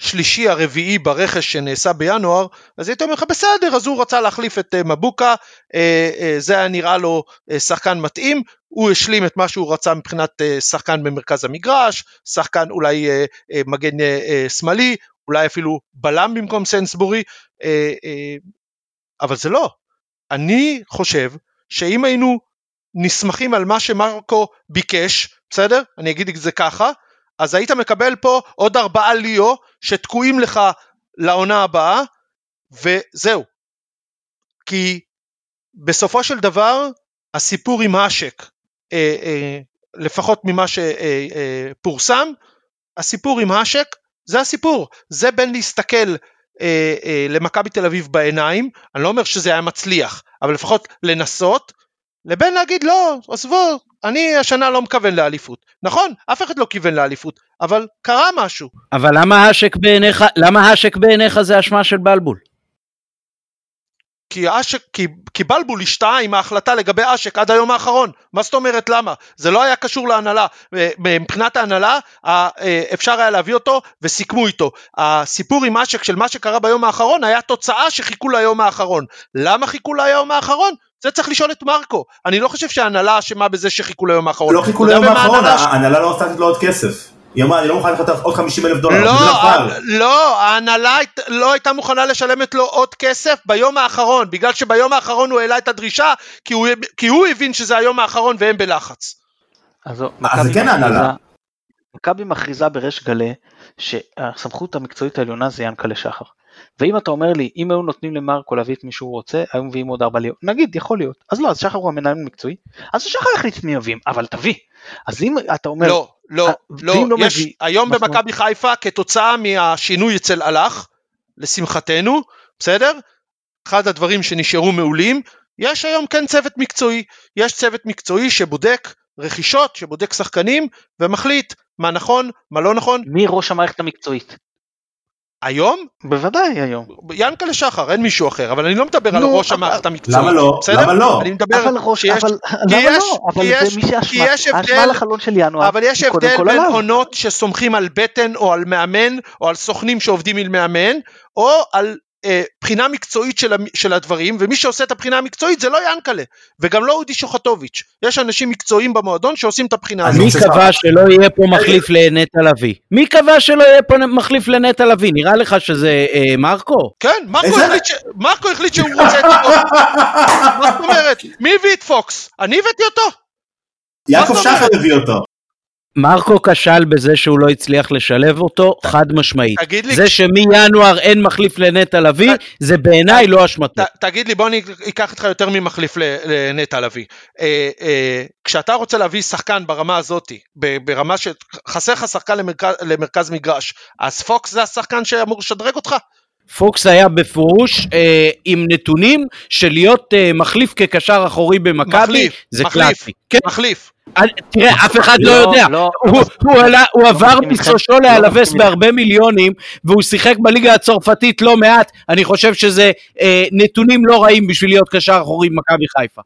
השלישי הרביעי ברכש שנעשה בינואר, אז הייתי אומר לך בסדר, אז הוא רצה להחליף את אה, מבוקה, אה, אה, זה היה נראה לו שחקן מתאים, הוא השלים את מה שהוא רצה מבחינת שחקן במרכז המגרש, שחקן אולי מגן שמאלי, אולי אפילו בלם במקום סנסבורי, אבל זה לא. אני חושב שאם היינו נסמכים על מה שמרקו ביקש, בסדר? אני אגיד את זה ככה, אז היית מקבל פה עוד ארבעה ליאו שתקועים לך לעונה הבאה, וזהו. כי בסופו של דבר, הסיפור עם האשק, אה, אה, לפחות ממה שפורסם, אה, אה, הסיפור עם האשק זה הסיפור. זה בין להסתכל אה, אה, למכבי תל אביב בעיניים, אני לא אומר שזה היה מצליח, אבל לפחות לנסות, לבין להגיד לא, עזבו, אני השנה לא מכוון לאליפות. נכון, אף אחד לא כיוון לאליפות, אבל קרה משהו. אבל למה האשק בעיניך, למה האשק בעיניך זה אשמה של בלבול? כי, אשק, כי, כי בלבול השתהה עם ההחלטה לגבי אשק עד היום האחרון. מה זאת אומרת למה? זה לא היה קשור להנהלה. מבחינת ההנהלה אה, אפשר היה להביא אותו וסיכמו איתו. הסיפור עם אשק של מה שקרה ביום האחרון היה תוצאה שחיכו ליום האחרון. למה חיכו ליום האחרון? זה צריך לשאול את מרקו. אני לא חושב שההנהלה אשמה בזה שחיכו ליום האחרון. לא חיכו ליום האחרון, ההנהלה לא עושה לו עוד כסף. היא אמרה, אני לא מוכן לקחת עוד 50 אלף דולר. לא, לא, ההנהלה לא הייתה מוכנה לשלמת לו עוד כסף ביום האחרון, בגלל שביום האחרון הוא העלה את הדרישה, כי הוא, כי הוא הבין שזה היום האחרון והם בלחץ. אז זה כן ההנהלה. מכבי מכריזה בריש גלי שהסמכות המקצועית העליונה זה ינקלה שחר. ואם אתה אומר לי, אם היו נותנים למרקו להביא את מי שהוא רוצה, היו מביאים עוד ארבע ליאור, נגיד, יכול להיות. אז לא, אז שחר הוא המנהל המקצועי, אז שחר יחליט מי מביאים, אבל תביא. אז אם אתה אומר... לא, לא, אה, לא, לא יש, מביא, היום במכבי חיפה, כתוצאה מהשינוי אצל הלך, לשמחתנו, בסדר? אחד הדברים שנשארו מעולים, יש היום כן צוות מקצועי, יש צוות מקצועי שבודק רכישות, שבודק שחקנים, ומחליט מה נכון, מה לא נכון. מי ראש המערכת המקצועית? היום? בוודאי היום. ינקלה שחר, אין מישהו אחר, אבל אני לא מדבר על ראש המערכת המקצועית. למה לא? בסדר? למה לא? אני מדבר על ראש, אבל למה לא? אבל זה מי שאשמה, החלון של ינואר. אבל יש הבדל בין עונות שסומכים על בטן או על מאמן, או על סוכנים שעובדים עם מאמן, או על אה, בחינה מקצועית של, של הדברים, ומי שעושה את הבחינה המקצועית זה לא ינקלה, וגם לא אודי שוחטוביץ'. יש אנשים מקצועיים במועדון שעושים את הבחינה הזאת. מי קבע שלא יהיה פה מחליף לנטע לביא? מי קבע שלא יהיה פה מחליף לנטע לביא? נראה לך שזה אה, מרקו? כן, מרקו החליט, ש... מרקו החליט שהוא רוצה את זה. מה זאת אומרת? מי הביא את פוקס? אני הבאתי אותו. יעקב שחר הביא אותו. מרקו כשל בזה שהוא לא הצליח לשלב אותו, חד משמעית. זה שמינואר אין מחליף לנטע לביא, זה בעיניי לא אשמתו. תגיד לי, בוא אני אקח איתך יותר ממחליף לנטע לביא. אה, אה, כשאתה רוצה להביא שחקן ברמה הזאת, ברמה שחסר לך שחקן למרכז מגרש, אז פוקס זה השחקן שאמור לשדרג אותך? פוקס היה בפירוש אה, עם נתונים של להיות אה, מחליף כקשר אחורי במכבי, זה מחליף, קלאסי. כן. מחליף. תראה, אף אחד לא, לא יודע, לא, הוא, הוא עבר מסושו לאלווס בהרבה מיליונים, והוא שיחק בליגה הצרפתית לא מעט, אני חושב שזה אה, נתונים לא רעים בשביל להיות קשר אחורי במכבי חיפה.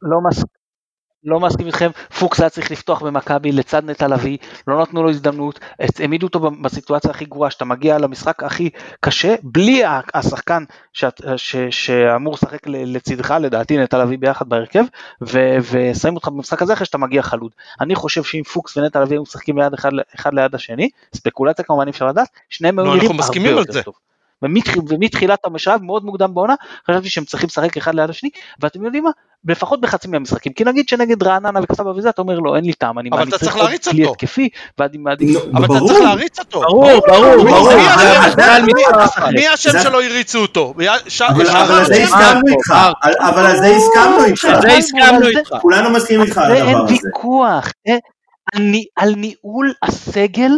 לא. לא מסכים איתכם, פוקס היה צריך לפתוח במכבי לצד נטע לביא, לא נתנו לו הזדמנות, העמידו אותו בסיטואציה הכי גרועה, שאתה מגיע למשחק הכי קשה, בלי השחקן שאת, ש, שאמור לשחק לצדך, לדעתי נטע לביא ביחד בהרכב, ושמים אותך במשחק הזה אחרי שאתה מגיע חלוד. אני חושב שאם פוקס ונטע לביא היו משחקים ביד אחד, אחד ליד השני, ספקולציה כמובן אי אפשר לדעת, שניהם היו נראים הרבה יותר טוב. ומתח, ומתחילת המשלב, מאוד מוקדם בעונה, חשבתי שהם צריכים לשחק אחד ליד השני, ואתם יודעים מה? לפחות בחצי מהמשחקים, כי נגיד שנגד רעננה וכסבא וזה, אתה אומר לא, אין לי טעם, אני אבל אני אתה צריך כלי אותו. התקפי, ואני מעדיף... נו, אבל אתה. צריך להריץ אותו. ברור, ברור, ברור. מי השם? שלא הריצו אותו? אבל על זה הסכמנו איתך, אבל על זה הסכמנו איתך, על זה הסכמנו איתך. כולנו מסכימים איתך על אין הדבר הזה. ויכוח, על ני- על ניהול הסגל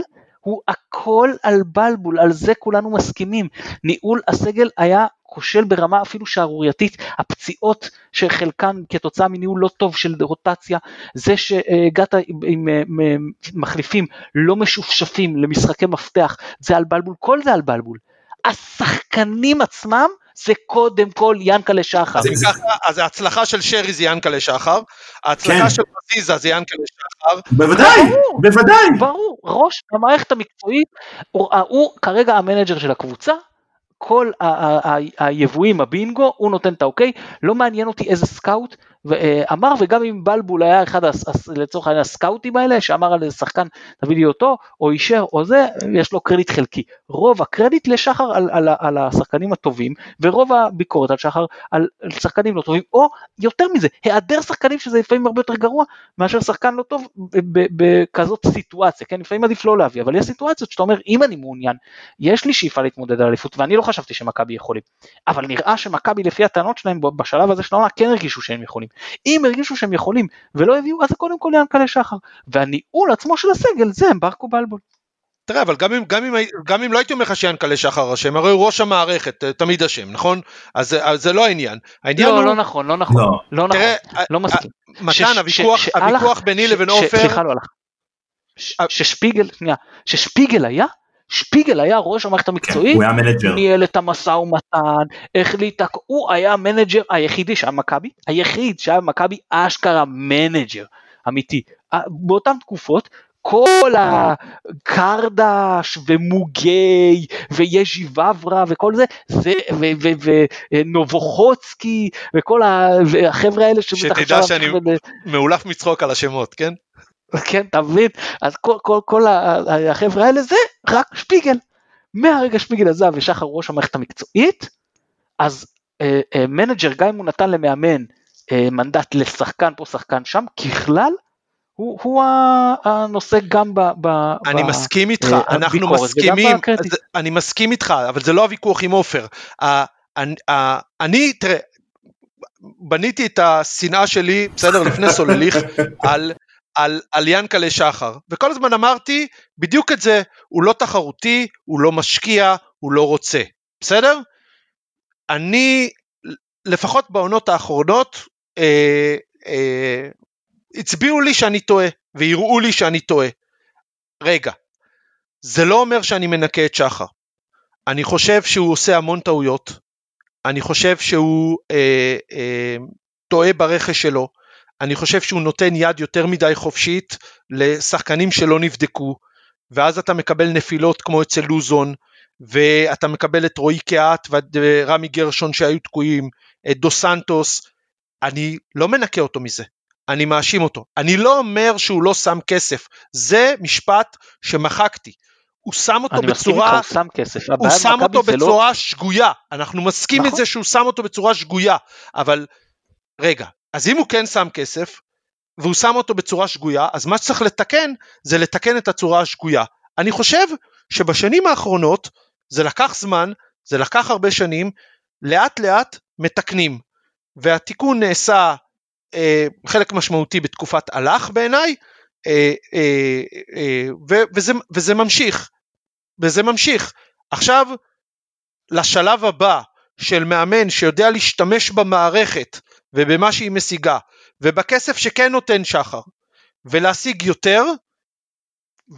הוא הכל על בלבול, על זה כולנו מסכימים. ניהול הסגל היה כושל ברמה אפילו שערורייתית, הפציעות שחלקן כתוצאה מניהול לא טוב של רוטציה, זה שהגעת עם, עם, עם מחליפים לא משופשפים למשחקי מפתח, זה על בלבול, כל זה על בלבול. השחקנים עצמם זה קודם כל ינקלה שחר. אם ככה, אז ההצלחה של שרי זה ינקלה שחר, ההצלחה כן. של חזיזה זה ינקלה שחר, בוודאי, ברור. בוודאי. ברור, ראש המערכת המקצועית, הוא, הוא כרגע ה manager של הקבוצה, כל היבואים, הבינגו, הוא נותן את האוקיי, לא מעניין אותי איזה scout אה, אמר, וגם אם בלבול היה אחד, לצורך העניין, הסקאוטים האלה, שאמר על איזה שחקן, תביא לי אותו, או אישר, או זה, יש לו קרדיט חלקי. רוב הקרדיט לשחר על, על, על השחקנים הטובים, ורוב הביקורת על שחר על על שחקנים לא טובים, או יותר מזה, היעדר שחקנים שזה לפעמים הרבה יותר גרוע מאשר שחקן לא טוב בכזאת סיטואציה, כן, לפעמים עדיף לא להביא, אבל יש סיטואציות שאתה אומר, אם אני מעוניין, יש לי שאיפה להתמודד על אליפות, ואני לא חשבתי שמכבי יכולים, אבל נראה שמכבי לפי הטענות שלהם בשלב הזה של העונה כן הרגישו שהם יכולים. אם הרגישו שהם יכולים ולא הביאו, אז זה קודם כל ינקלה שחר, והניהול עצמו של הסגל זה ברקו בלבול. תראה, אבל גם אם, גם, אם, גם אם לא הייתי אומר לך שיענקלה שחר אשם, הרי הוא ראש המערכת, אה, תמיד אשם, נכון? אז, זה- אז זה לא העניין. העניין לא, הוא, לא נכון, לא נכון, לא. לא נכון, תראה, לא מסכים. מתן, ש- הוויכוח, ש- ש- הוויכוח ביני ש- לבין ש- עופר, סליחה, לא הלך. ש- אה. ששפיגל, שנייה, ששפיגל היה, שפיגל היה ראש המערכת המקצועית, הוא היה מנג'ר. ניהל את המשא ומתן, החליט, הוא היה המנג'ר היחידי שהיה במכבי, היחיד שהיה במכבי אשכרה מנג'ר אמיתי. באותן תקופות כל הקרדש ומוגי ויז'י וברה וכל זה, זה ונובוחוצקי וכל ה- והחבר'ה האלה שבטח שתדע שאני- מאולף מצחוק על השמות, כן? כן, אתה מבין? אז כל, כל, כל החבר'ה האלה זה רק שפיגל. מהרגע שפיגל עזב ושחר ראש המערכת המקצועית, אז אה, אה, manager, גם אם הוא נתן למאמן אה, מנדט לשחקן פה, שחקן שם, ככלל, הוא, הוא הנושא גם ב... ב אני ב- מסכים איתך, אה, אנחנו מסכימים. זה- אני מסכים איתך, אבל זה לא הוויכוח עם עופר. ה- אני- ה- אני, תראה, בניתי את השנאה שלי, בסדר, לפני סולליך, על, על, על ינקלה שחר, וכל הזמן אמרתי בדיוק את זה, הוא לא תחרותי, הוא לא משקיע, הוא לא רוצה, בסדר? אני, לפחות בעונות האחרונות, אה, אה, הצביעו לי שאני טועה, והראו לי שאני טועה. רגע, זה לא אומר שאני מנקה את שחר. אני חושב שהוא עושה המון טעויות, אני חושב שהוא אה, אה, טועה ברכש שלו, אני חושב שהוא נותן יד יותר מדי חופשית לשחקנים שלא נבדקו, ואז אתה מקבל נפילות כמו אצל לוזון, ואתה מקבל את רועי קהת ורמי גרשון שהיו תקועים, את דו סנטוס, אני לא מנקה אותו מזה, אני מאשים אותו. אני לא אומר שהוא לא שם כסף, זה משפט שמחקתי. הוא שם אותו אני מסכים איתך, בצורה, הוא שם כסף. הוא שם אותו לא- בצורה שגויה, אנחנו מסכים את נכון. זה שהוא שם אותו בצורה שגויה, אבל רגע, אז אם הוא כן שם כסף, והוא שם אותו בצורה שגויה, אז מה שצריך לתקן, זה לתקן את הצורה השגויה. אני חושב שבשנים האחרונות, זה לקח זמן, זה לקח הרבה שנים, לאט לאט מתקנים, והתיקון נעשה אה, חלק משמעותי בתקופת הלך בעיניי, אה, אה, אה, וזה, וזה ממשיך, וזה ממשיך. עכשיו, לשלב הבא של מאמן שיודע להשתמש במערכת ובמה שהיא משיגה, ובכסף שכן נותן שחר, ולהשיג יותר,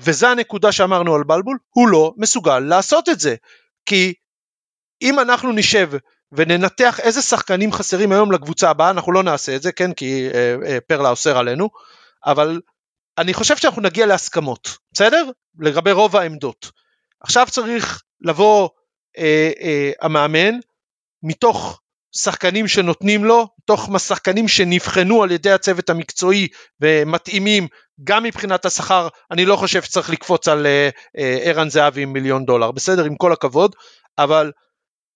וזה הנקודה שאמרנו על בלבול, הוא לא מסוגל לעשות את זה. כי אם אנחנו נשב וננתח איזה שחקנים חסרים היום לקבוצה הבאה, אנחנו לא נעשה את זה, כן, כי אה, אה, פרלה אוסר עלינו, אבל אני חושב שאנחנו נגיע להסכמות, בסדר? לגבי רוב העמדות. עכשיו צריך לבוא אה, אה, המאמן מתוך שחקנים שנותנים לו, מתוך שחקנים שנבחנו על ידי הצוות המקצועי ומתאימים גם מבחינת השכר, אני לא חושב שצריך לקפוץ על אה, אה, ערן זהבי עם מיליון דולר, בסדר, עם כל הכבוד, אבל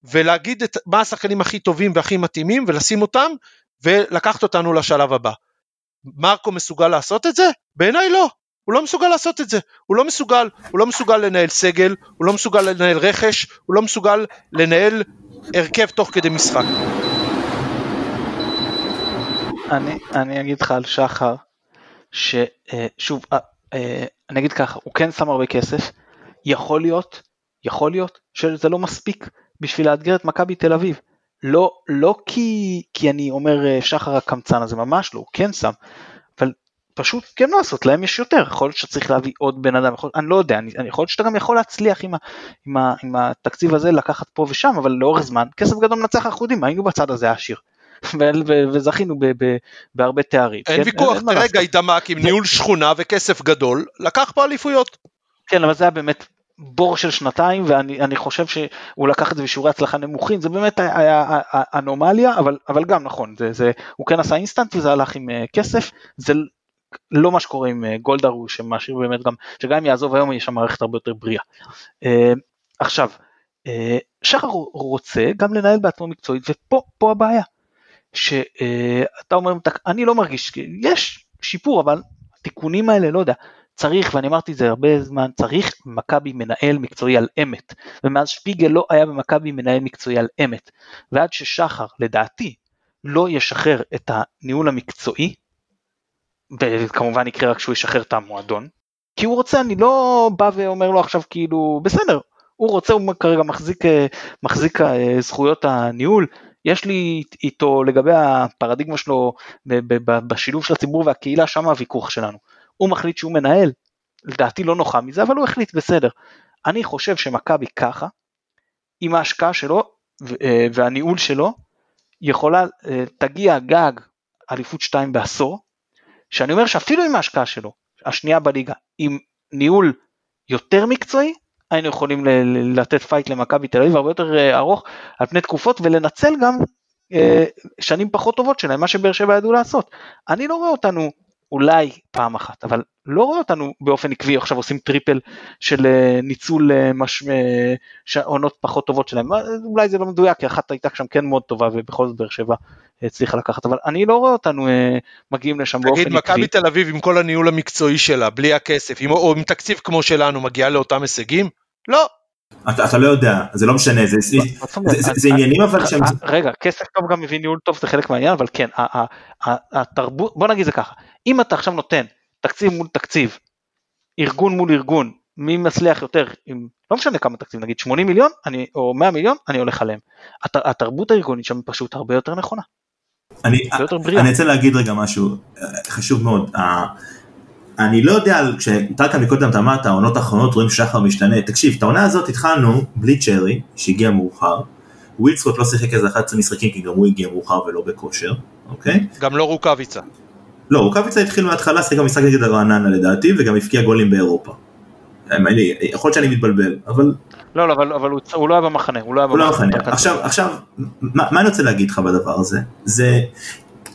ולהגיד את, מה השחקנים הכי טובים והכי מתאימים ולשים אותם ולקחת אותנו לשלב הבא. מרקו מסוגל לעשות את זה? בעיניי לא. הוא לא מסוגל לעשות את זה, הוא לא מסוגל, הוא לא מסוגל לנהל סגל, הוא לא מסוגל לנהל רכש, הוא לא מסוגל לנהל הרכב תוך כדי משחק. אני, אני אגיד לך על שחר, ששוב, אה, אה, אני אגיד ככה, הוא כן שם הרבה כסף, יכול להיות, יכול להיות שזה לא מספיק בשביל לאתגר את מכבי תל אביב. לא, לא כי, כי אני אומר אה, שחר הקמצן הזה, ממש לא, הוא כן שם, פשוט כן לעשות, להם יש יותר, יכול להיות שצריך להביא עוד בן אדם, יכול, אני לא יודע, אני, אני יכול להיות שאתה גם יכול להצליח עם, ה, עם, ה, עם התקציב הזה לקחת פה ושם, אבל לאורך זמן, כסף גדול מנצח אנחנו יודעים, היינו בצד הזה העשיר. וזכינו בהרבה תארים. אין כן? ויכוח, תראה גיא דמק עם ניהול שכונה וכסף גדול, לקח פה אליפויות. כן, אבל זה היה באמת בור של שנתיים ואני חושב שהוא לקח את זה בשיעורי הצלחה נמוכים זה באמת היה אנומליה אבל אבל גם נכון זה זה הוא כן עשה אינסטנט וזה הלך עם uh, כסף זה לא מה שקורה עם uh, גולדהר שמשאיר באמת גם שגם אם יעזוב היום יש שם מערכת הרבה יותר בריאה. Uh, עכשיו uh, שחר רוצה גם לנהל בעצמו מקצועית ופה הבעיה שאתה אומר אני לא מרגיש יש שיפור אבל התיקונים האלה לא יודע צריך, ואני אמרתי את זה הרבה זמן, צריך מכבי מנהל מקצועי על אמת, ומאז שפיגל לא היה במכבי מנהל מקצועי על אמת, ועד ששחר, לדעתי, לא ישחרר את הניהול המקצועי, וכמובן יקרה רק שהוא ישחרר את המועדון, כי הוא רוצה, אני לא בא ואומר לו עכשיו כאילו, בסדר, הוא רוצה, הוא כרגע מחזיק, מחזיק אה, זכויות הניהול, יש לי איתו לגבי הפרדיגמה שלו בשילוב של הציבור והקהילה, שם הוויכוח שלנו. הוא מחליט שהוא מנהל, לדעתי לא נוחה מזה, אבל הוא החליט בסדר. אני חושב שמכבי ככה, עם ההשקעה שלו אה, והניהול שלו, יכולה, אה, תגיע גג אליפות 2 בעשור, שאני אומר שאפילו עם ההשקעה שלו, השנייה בליגה, עם ניהול יותר מקצועי, היינו יכולים לתת fight למכבי תל אביב הרבה יותר אה, ארוך על פני תקופות ולנצל גם שנים פחות טובות שלהם, מה שבאר שבע ידעו לעשות. אני לא רואה אותנו אולי פעם אחת, אבל לא רואה אותנו באופן עקבי עכשיו עושים טריפל של אה, ניצול אה, מש... אה, עונות פחות טובות שלהם, אולי זה לא מדויק, כי אחת הייתה שם כן מאוד טובה ובכל זאת באר שבע הצליחה לקחת, אבל אני לא רואה אותנו מגיעים לשם באופן עקבי. תגיד, מכבי תל אביב עם כל הניהול המקצועי שלה, בלי הכסף, עם, או עם תקציב כמו שלנו, מגיעה לאותם הישגים? לא. אתה, אתה לא יודע, זה לא משנה, זה, זה, זה, זה עניינים אבל שהם... רגע, כסף טוב גם מביא ניהול טוב, זה חלק מהעניין, אבל כן, התרבות, בוא נגיד זה ככה, אם אתה עכשיו נותן תקציב מול תקציב, ארגון מול ארגון, מי מצליח יותר, עם, לא משנה כמה תקציב, נגיד 80 מיליון אני, או 100 מיליון, אני הולך עליהם. הת, התרבות הארגונית שם פשוט הרבה יותר נכונה. אני, אני רוצה להגיד רגע משהו חשוב מאוד. אני לא יודע, כשטרקה מקודם אתה אמרת, העונות האחרונות רואים שחר משתנה, תקשיב, את העונה הזאת התחלנו בלי צ'רי, שהגיע מאוחר, ווילסקוט לא שיחק איזה 11 משחקים כי גם הוא הגיע מאוחר ולא בכושר, אוקיי? גם לא רוקאביצה. לא, רוקאביצה התחיל מההתחלה, שיחק במשחק נגד הרעננה לדעתי, וגם הבקיע גולים באירופה. יכול להיות שאני מתבלבל, אבל... לא, לא, אבל, אבל הוא, הוא לא היה במחנה, הוא לא היה לא במחנה. עכשיו, עכשיו, מה, מה אני רוצה להגיד לך בדבר הזה? זה,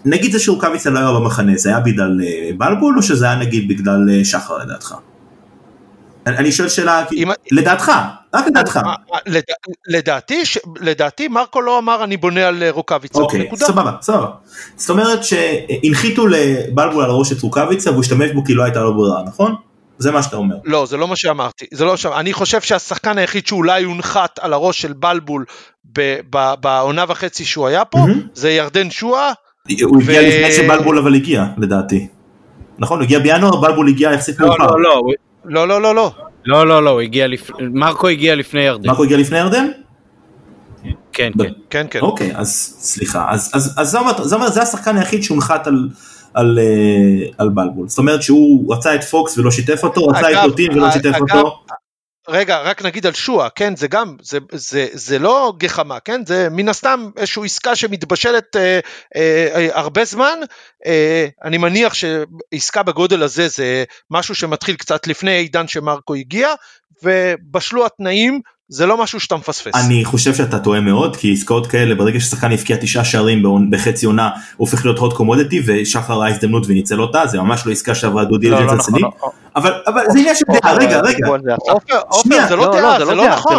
נגיד זה שרוקאביצה לא היה במחנה, זה היה בגלל אה, בלבול, או שזה היה נגיד בגלל אה, שחר לדעתך? אני שואל שאלה, אם... לדעתך, רק לדעתך. אה, לדעתי, לדעתי מרקו לא אמר אני בונה על רוקאביצה, אוקיי, נקודה. סבבה, סבבה. זאת אומרת שהנחיתו לבלבול על הראש את רוקאביצה והוא השתמש בו כי לא הייתה לו ברירה, נכון? זה מה שאתה אומר. לא, זה לא מה שאמרתי. זה לא שם. אני חושב שהשחקן היחיד שאולי הונחת על הראש של בלבול בעונה וחצי שהוא היה פה, mm-hmm. זה ירדן שואה. הוא הגיע לפני שבלבול אבל הגיע, לדעתי. נכון, הוא הגיע בינואר, בלבול הגיע יחסית לא, מאוחר. לא, לא, לא, לא, לא, לא. לא, לא, לא, הוא הגיע לפני, מרקו הגיע לפני ירדן. מרקו הגיע לפני ירדן? כן, כן. כן, כן. אוקיי, אז סליחה, אז זה אומר, זה השחקן היחיד שהונחת על... על, אה, על בלבול. זאת אומרת שהוא רצה את פוקס ולא שיתף אותו, רצה את אותין ולא שיתף אותו. רגע, רק נגיד על שואה, כן, זה גם, זה, זה, זה לא גחמה, כן, זה מן הסתם איזושהי עסקה שמתבשלת אה, אה, אה, הרבה זמן, אה, אני מניח שעסקה בגודל הזה זה משהו שמתחיל קצת לפני העידן שמרקו הגיע, ובשלו התנאים זה לא משהו שאתה מפספס. אני חושב שאתה טועה מאוד, כי עסקאות כאלה, ברגע ששחקן הבקיע תשעה שערים בחצי עונה, הוא הופך להיות hot commodity, ושחר ראה הזדמנות וניצל אותה, זה ממש לא עסקה שעברה דו דיליג'נס לא, לא, נכון, רציני. אבל זה עניין של דעה, רגע, רגע. עופר, זה לא דעה, זה לא נכון.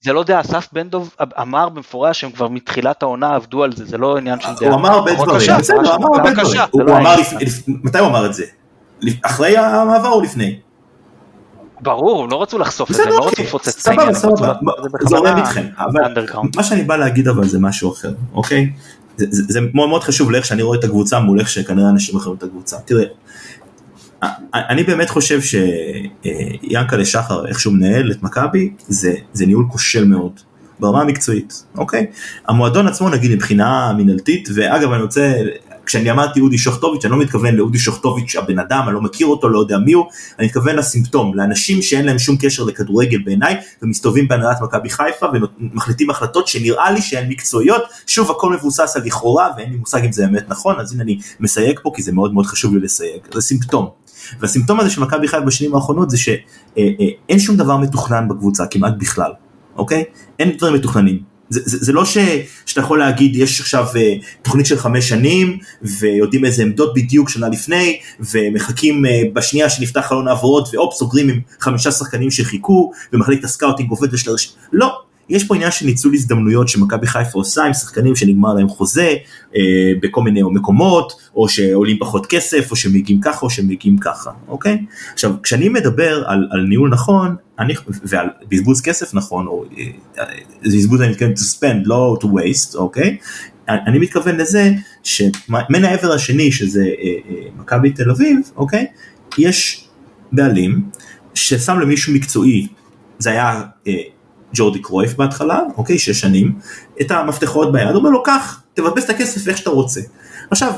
זה לא דעה, אסף בן דב אמר במפורש שהם כבר מתחילת העונה עבדו על זה, זה לא עניין של דעה. הוא אמר הרבה דברים, בסדר, הוא אמר הרבה. דברים. לא מתי הוא אמר את זה? אחרי המעבר או לפני? ברור, לא רצו לחשוף את זה, לא אוקיי. רצו לפוצץ את סבבה, העניין, סבבה. זה זורם איתכם, אבל. מה שאני בא להגיד אבל זה משהו אחר, אוקיי? זה, מאוד מאוד חשוב לאיך שאני רואה את הקבוצה מול איך שכנראה אנשים אחרים את הקבוצה. תראה, אני באמת חושב שיענקלה שחר, איך שהוא מנהל את מכבי, זה, זה ניהול כושל מאוד. ברמה המקצועית, אוקיי? המועדון עצמו נגיד מבחינה מנהלתית, ואגב אני רוצה, כשאני אמרתי אודי שוחטוביץ', אני לא מתכוון לאודי שוחטוביץ' הבן אדם, אני לא מכיר אותו, לא יודע מי הוא, אני מתכוון לסימפטום, לאנשים שאין להם שום קשר לכדורגל בעיניי, ומסתובבים בהנהלת מכבי חיפה ומחליטים החלטות שנראה לי שהן מקצועיות, שוב הכל מבוסס על לכאורה ואין לי מושג אם זה באמת נכון, אז הנה אני מסייג פה כי זה מאוד מאוד חשוב לי לסייג, זה סימפטום. והסימפטום הזה של מכבי חיפה בשנים האחרונות זה שאין שום דבר מתוכנן בקבוצה כמעט בכלל, אוקיי? אין דברים מתוכננים. זה, זה, לא ש, שאתה יכול להגיד יש עכשיו אה, תוכנית של חמש שנים ויודעים איזה עמדות בדיוק שנה לפני ומחכים אה, בשנייה שנפתח חלון העברות והופ סוגרים עם חמישה שחקנים שחיכו ומחלקת ה scouting עובד ושל. לא, יש פה עניין של ניצול הזדמנויות שמכבי חיפה עושה עם שחקנים שנגמר להם חוזה אה, בכל מיני מקומות או שעולים פחות כסף או שמגיעים ככה או שמגיעים ככה אוקיי? עכשיו כשאני מדבר על, על ניהול נכון אני ועל בזבוז כסף נכון או אה, בזבוז אני מתכוון to spend לא to waste אוקיי? אני מתכוון לזה שמן העבר השני שזה אה, אה, מכבי תל אביב אוקיי? יש בעלים ששם למישהו מקצועי זה היה אה, ג'ורדי קרויף בהתחלה, אוקיי, שש שנים, את המפתחות ביד, הוא אומר לו, קח, תבזבז את הכסף איך שאתה רוצה. עכשיו,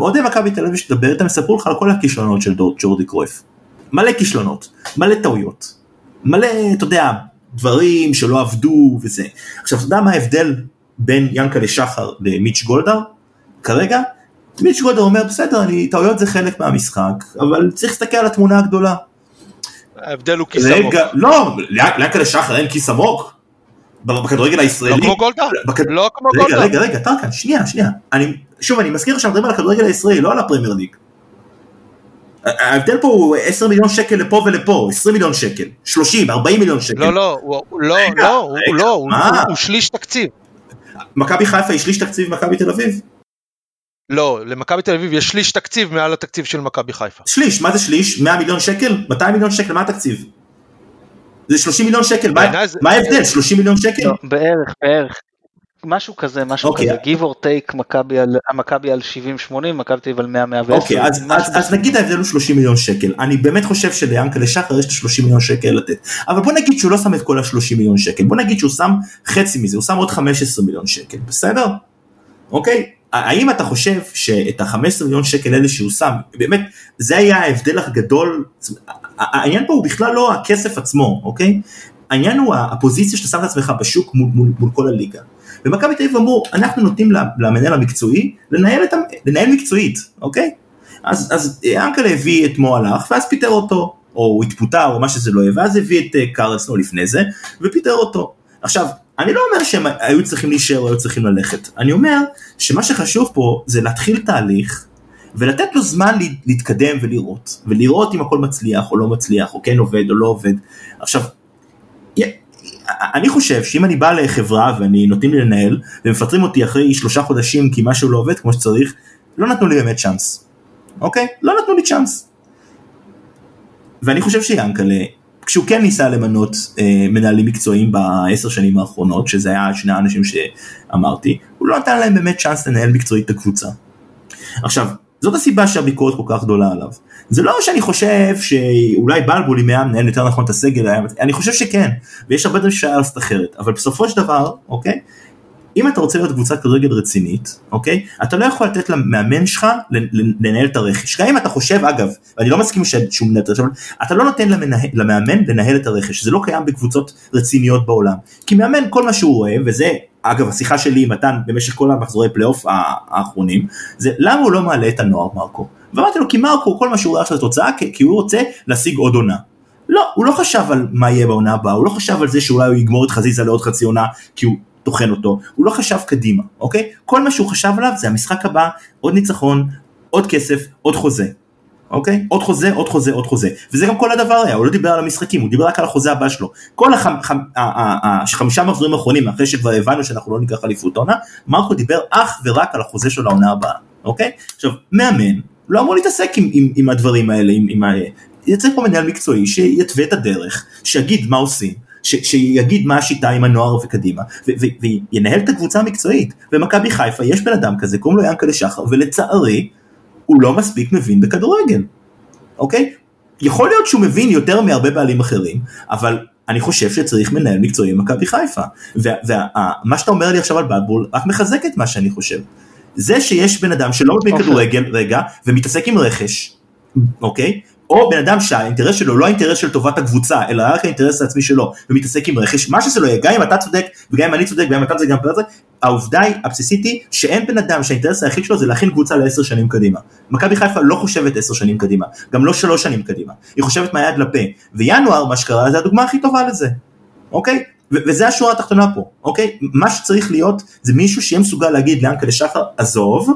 אוהדי מכבי תל אביב שתדבר איתם, יספרו לך על כל הכישלונות של ג'ורדי קרויף. מלא כישלונות, מלא טעויות, מלא, אתה יודע, דברים שלא עבדו וזה. עכשיו, אתה יודע מה ההבדל בין ינקלה שחר למיץ' גולדהר? כרגע? מיץ' גולדהר אומר, בסדר, אני, טעויות זה חלק מהמשחק, אבל צריך להסתכל על התמונה הגדולה. ההבדל הוא כיס עמוק. לא, ליענקלה שחר אין כיס עמוק? בכדורגל לא הישראלי? כמו גולדהר, בכד- לא כמו רגע, גולדהר. רגע, רגע, טרקן, שנייה, שנייה. אני, שוב, אני מזכיר שאנחנו מדברים על הכדורגל הישראלי, לא על הפרמייר ליג. ההבדל פה הוא 10 מיליון שקל לפה ולפה, 20 מיליון שקל, 30, 40 מיליון שקל. לא, לא, הוא- הוא- לא, רגע, לא, הוא רגע, לא, הוא-? הוא- הוא שליש תקציב. מכבי חיפה היא שליש תקציב ממכבי תל אביב? לא, למכבי תל אביב יש שליש תקציב מעל התקציב של מכבי חיפה. שליש, מה זה שליש? 100 מיליון שקל? 200 מיליון שקל, מה התקציב? זה 30 מיליון שקל, מה- בעיניי זה- מה ההבדל? 30 מיליון שקל? לא, בערך, בערך. משהו כזה, משהו אוקיי. כזה, give or take, מכבי על- מכבי על 70-80, מכבי תל אביב על 100-110. אוקיי, אז, אז, אז נגיד ההבדל הוא 30 מיליון שקל. אני באמת חושב שליענקלה שחר יש את 30 מיליון שקל לתת. אבל בוא נגיד שהוא לא שם את כל ה-30 מיליון שקל. בוא נגיד שהוא שם חצי מזה, הוא שם עוד 15 מיליון שקל, בסדר? אוקיי? האם אתה חושב שאת ה-15 מיליון שקל האלה שהוא שם, באמת, זה היה ההבדל הגדול, העניין פה הוא בכלל לא הכסף עצמו, אוקיי? העניין הוא הפוזיציה שאתה שם את עצמך בשוק מול, מול, מול כל הליגה. ומכבי תל אביב אמרו, אנחנו נותנים למנהל המקצועי לנהל, את, לנהל מקצועית, אוקיי? אז, אז אנקלה הביא את מו הלך, ואז פיטר אותו, או הוא התפוטר, או מה שזה לא יהיה, ואז הביא את אה, קרלסנו לפני זה, ופיטר אותו. עכשיו, אני לא אומר שהם היו צריכים להישאר או היו צריכים ללכת, אני אומר שמה שחשוב פה זה להתחיל תהליך, ולתת לו זמן לה- להתקדם ולראות, ולראות אם הכל מצליח או לא מצליח, או כן עובד או לא עובד. עכשיו, אני חושב שאם אני בא לחברה ואני נותנים לי לנהל, ומפטרים אותי אחרי שלושה חודשים כי משהו לא עובד כמו שצריך, לא נתנו לי באמת צ'אנס, אוקיי? לא נתנו לי צ'אנס. ואני חושב שיאנקלה, כשהוא כן ניסה למנות אה, מנהלים מקצועיים בעשר שנים האחרונות, שזה היה שני האנשים שאמרתי, הוא לא נתן להם באמת צ'אנס לנהל מקצועית את הקבוצה. עכשיו, זאת הסיבה שהביקורת כל כך גדולה עליו. זה לא שאני חושב שאולי בלבול אם היה מנהל יותר נכון את הסגל. אני חושב שכן, ויש הרבה דברים שהיה לעשות אחרת, אבל בסופו של דבר, אוקיי, אם אתה רוצה להיות קבוצת כדורגל רצינית, אוקיי, אתה לא יכול לתת למאמן שלך לנהל את הרכש. גם אם אתה חושב, אגב, ואני לא מסכים שהוא מנהל את הרכש, אתה לא נותן למנה, למאמן לנהל את הרכש, זה לא קיים בקבוצות רציניות בעולם. כי מאמן, כל מה שהוא רואה, וזה, אגב, השיחה שלי עם מתן במשך כל המחזורי פלייאוף האחרונים, זה למה הוא לא מעלה את הנוער, מרקו? ואמרתי לו, כי מרקו, כל מה שהוא רואה עכשיו זה תוצאה, כי הוא רוצה להשיג עוד עונה. לא, הוא לא חשב על מה יהיה בעונה הבאה, הוא לא חשב על זה שאולי הוא יגמור את חזיזה לעוד חצי עונה, כי הוא טוחן אותו, הוא לא חשב קדימה, אוקיי? כל מה שהוא חשב עליו זה המשחק הבא, עוד ניצחון, עוד כסף, עוד חוזה. אוקיי? עוד חוזה, עוד חוזה, עוד חוזה. וזה גם כל הדבר היה, הוא לא דיבר על המשחקים, הוא דיבר רק על החוזה הבא שלו. כל החמישה מחזורים האחרונים, אחרי שכבר הבנו שאנחנו לא ניקח אליפות עונה, מרקו דיבר אך ורק על החוזה של העונה הבאה, אוקיי? עכשיו, מאמן לא אמור להתעסק עם, עם, עם הדברים האלה, עם, עם ה... יצא פה מנהל מקצועי שיתווה את הדרך, שיגיד מה עושים, ש, שיגיד מה השיטה עם הנוער וקדימה, ו, ו, וינהל את הקבוצה המקצועית. במכבי חיפה יש בן אדם כזה, קוראים לו ינקלה שחר, ולצערי, הוא לא מספיק מבין בכדורגל, אוקיי? יכול להיות שהוא מבין יותר מהרבה בעלים אחרים, אבל אני חושב שצריך מנהל מקצועי במכבי חיפה. ומה שאתה אומר לי עכשיו על בלבול רק מחזק את מה שאני חושב. זה שיש בן אדם שלא מבין כדורגל, רגע, ומתעסק עם רכש, אוקיי? או בן אדם שהאינטרס שלו לא האינטרס של טובת הקבוצה, אלא רק האינטרס העצמי שלו, ומתעסק עם רכש, מה שזה לא יהיה, גם אם אתה צודק, וגם אם אני צודק, וגם אם אתה צודק, וגם אם אתה העובדה היא, הבסיסית היא, שאין בן אדם שהאינטרס היחיד שלו זה להכין קבוצה לעשר שנים קדימה. מכבי חיפה לא חושבת עשר שנים קדימה, גם לא שלוש שנים קדימה, היא חושבת מהיד לפה, וינואר, מה שקרה, זה הדוגמה הכי טובה לזה, אוקיי? וזה השורה התחתונה פה, אוקיי? מה שצריך להיות זה מישהו שיהיה מסוגל להגיד ליענקלה שחר, עזוב,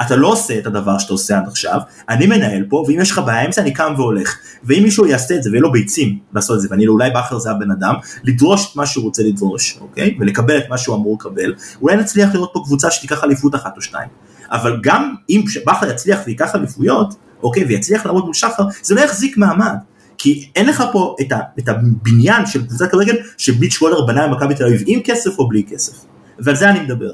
אתה לא עושה את הדבר שאתה עושה עד עכשיו, אני מנהל פה, ואם יש לך בעיה עם זה אני קם והולך. ואם מישהו יעשה את זה ויהיה לו ביצים לעשות את זה, ואני אולי בכר זה הבן אדם, לדרוש את מה שהוא רוצה לדרוש, אוקיי? ולקבל את מה שהוא אמור לקבל, אולי נצליח לראות פה קבוצה שתיקח אליפות אחת או שתיים. אבל גם אם בכר יצליח וייקח אליפויות, אוקיי, ויצליח לעמוד מול שחר, זה לא יחזיק מעמד. כי אין לך פה את, ה, את הבניין של קבוצת כדורגל שביץ' וולר בנה במכבי תל אביב עם כסף או בלי כסף. ועל זה אני מדבר.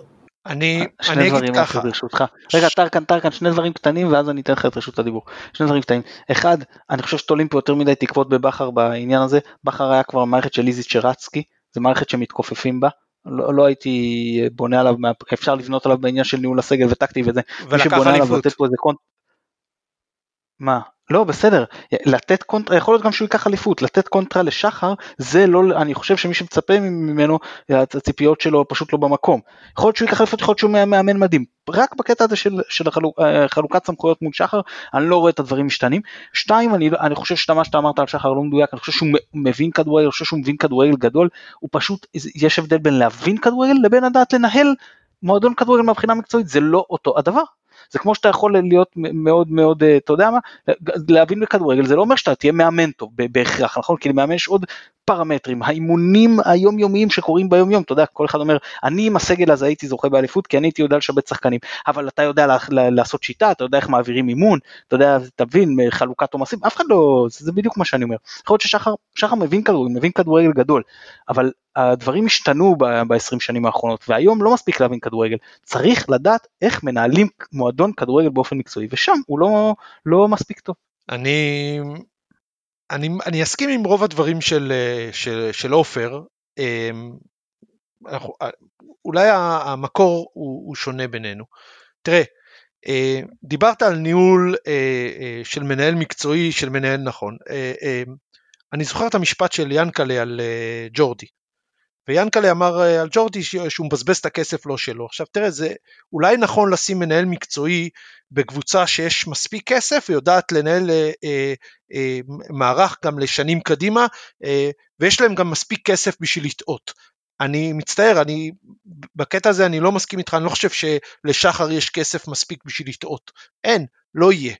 אני, אני אגיד ככה. ברשותך. רגע, טרקן, טרקן, שני דברים קטנים ואז אני אתן לך את רשות הדיבור. שני דברים קטנים. אחד, אני חושב שתולים פה יותר מדי תקוות בבכר בעניין הזה. בכר היה כבר מערכת של איזי צ'רצקי, זו מערכת שמתכופפים בה. לא, לא הייתי בונה עליו, אפשר לבנות עליו בעניין של ניהול הסגל וטקטי וזה. ולקח אליפות. מה? לא בסדר, לתת קונטרה, יכול להיות גם שהוא ייקח אליפות, לתת קונטרה לשחר, זה לא, אני חושב שמי שמצפה ממנו, הציפיות שלו פשוט לא במקום. יכול להיות שהוא ייקח אליפות, יכול להיות שהוא מאמן מדהים. רק בקטע הזה של, של חלוק, אה, חלוקת סמכויות מול שחר, אני לא רואה את הדברים משתנים. שתיים, אני, אני חושב שמה שאתה אמרת על שחר לא מדויק, אני חושב שהוא מבין כדורגל, אני חושב שהוא מבין כדורגל גדול, הוא פשוט, יש הבדל בין להבין כדורגל לבין לדעת לנהל מועדון כדורגל מהבחינה המקצועית, זה לא אותו הדבר. זה כמו שאתה יכול להיות מאוד מאוד, אה, אתה יודע מה, להבין בכדורגל, זה לא אומר שאתה תהיה מאמן טוב בהכרח, נכון? כי למאמן יש עוד פרמטרים, האימונים היומיומיים שקורים ביומיום, אתה יודע, כל אחד אומר, אני עם הסגל הזה הייתי זוכה באליפות כי אני הייתי יודע לשבץ שחקנים, אבל אתה יודע לעשות שיטה, אתה יודע איך מעבירים אימון, אתה יודע, תבין, חלוקת עומסים, אף אחד לא, זה בדיוק מה שאני אומר. יכול להיות ששחר מבין כדורגל, מבין כדורגל גדול, אבל הדברים השתנו ב-20 שנים האחרונות, והיום לא מספיק להבין כדורגל, צריך לדעת איך מנהלים מועדון כדורגל באופן מקצועי, ושם הוא לא, לא מספיק טוב. אני אני, אני אסכים עם רוב הדברים של, של, של עופר, אמ, אנחנו, אולי המקור הוא, הוא שונה בינינו. תראה, אה, דיברת על ניהול אה, אה, של מנהל מקצועי, של מנהל נכון. אני זוכר את המשפט של ינקלה על ג'ורדי. ויאנקלה אמר אה, על ג'ורדי שהוא מבזבז את הכסף לא שלו. עכשיו תראה, זה אולי נכון לשים מנהל מקצועי בקבוצה שיש מספיק כסף ויודעת לנהל אה, אה, אה, מערך גם לשנים קדימה, אה, ויש להם גם מספיק כסף בשביל לטעות. אני מצטער, אני בקטע הזה אני לא מסכים איתך, אני לא חושב שלשחר יש כסף מספיק בשביל לטעות. אין, לא יהיה.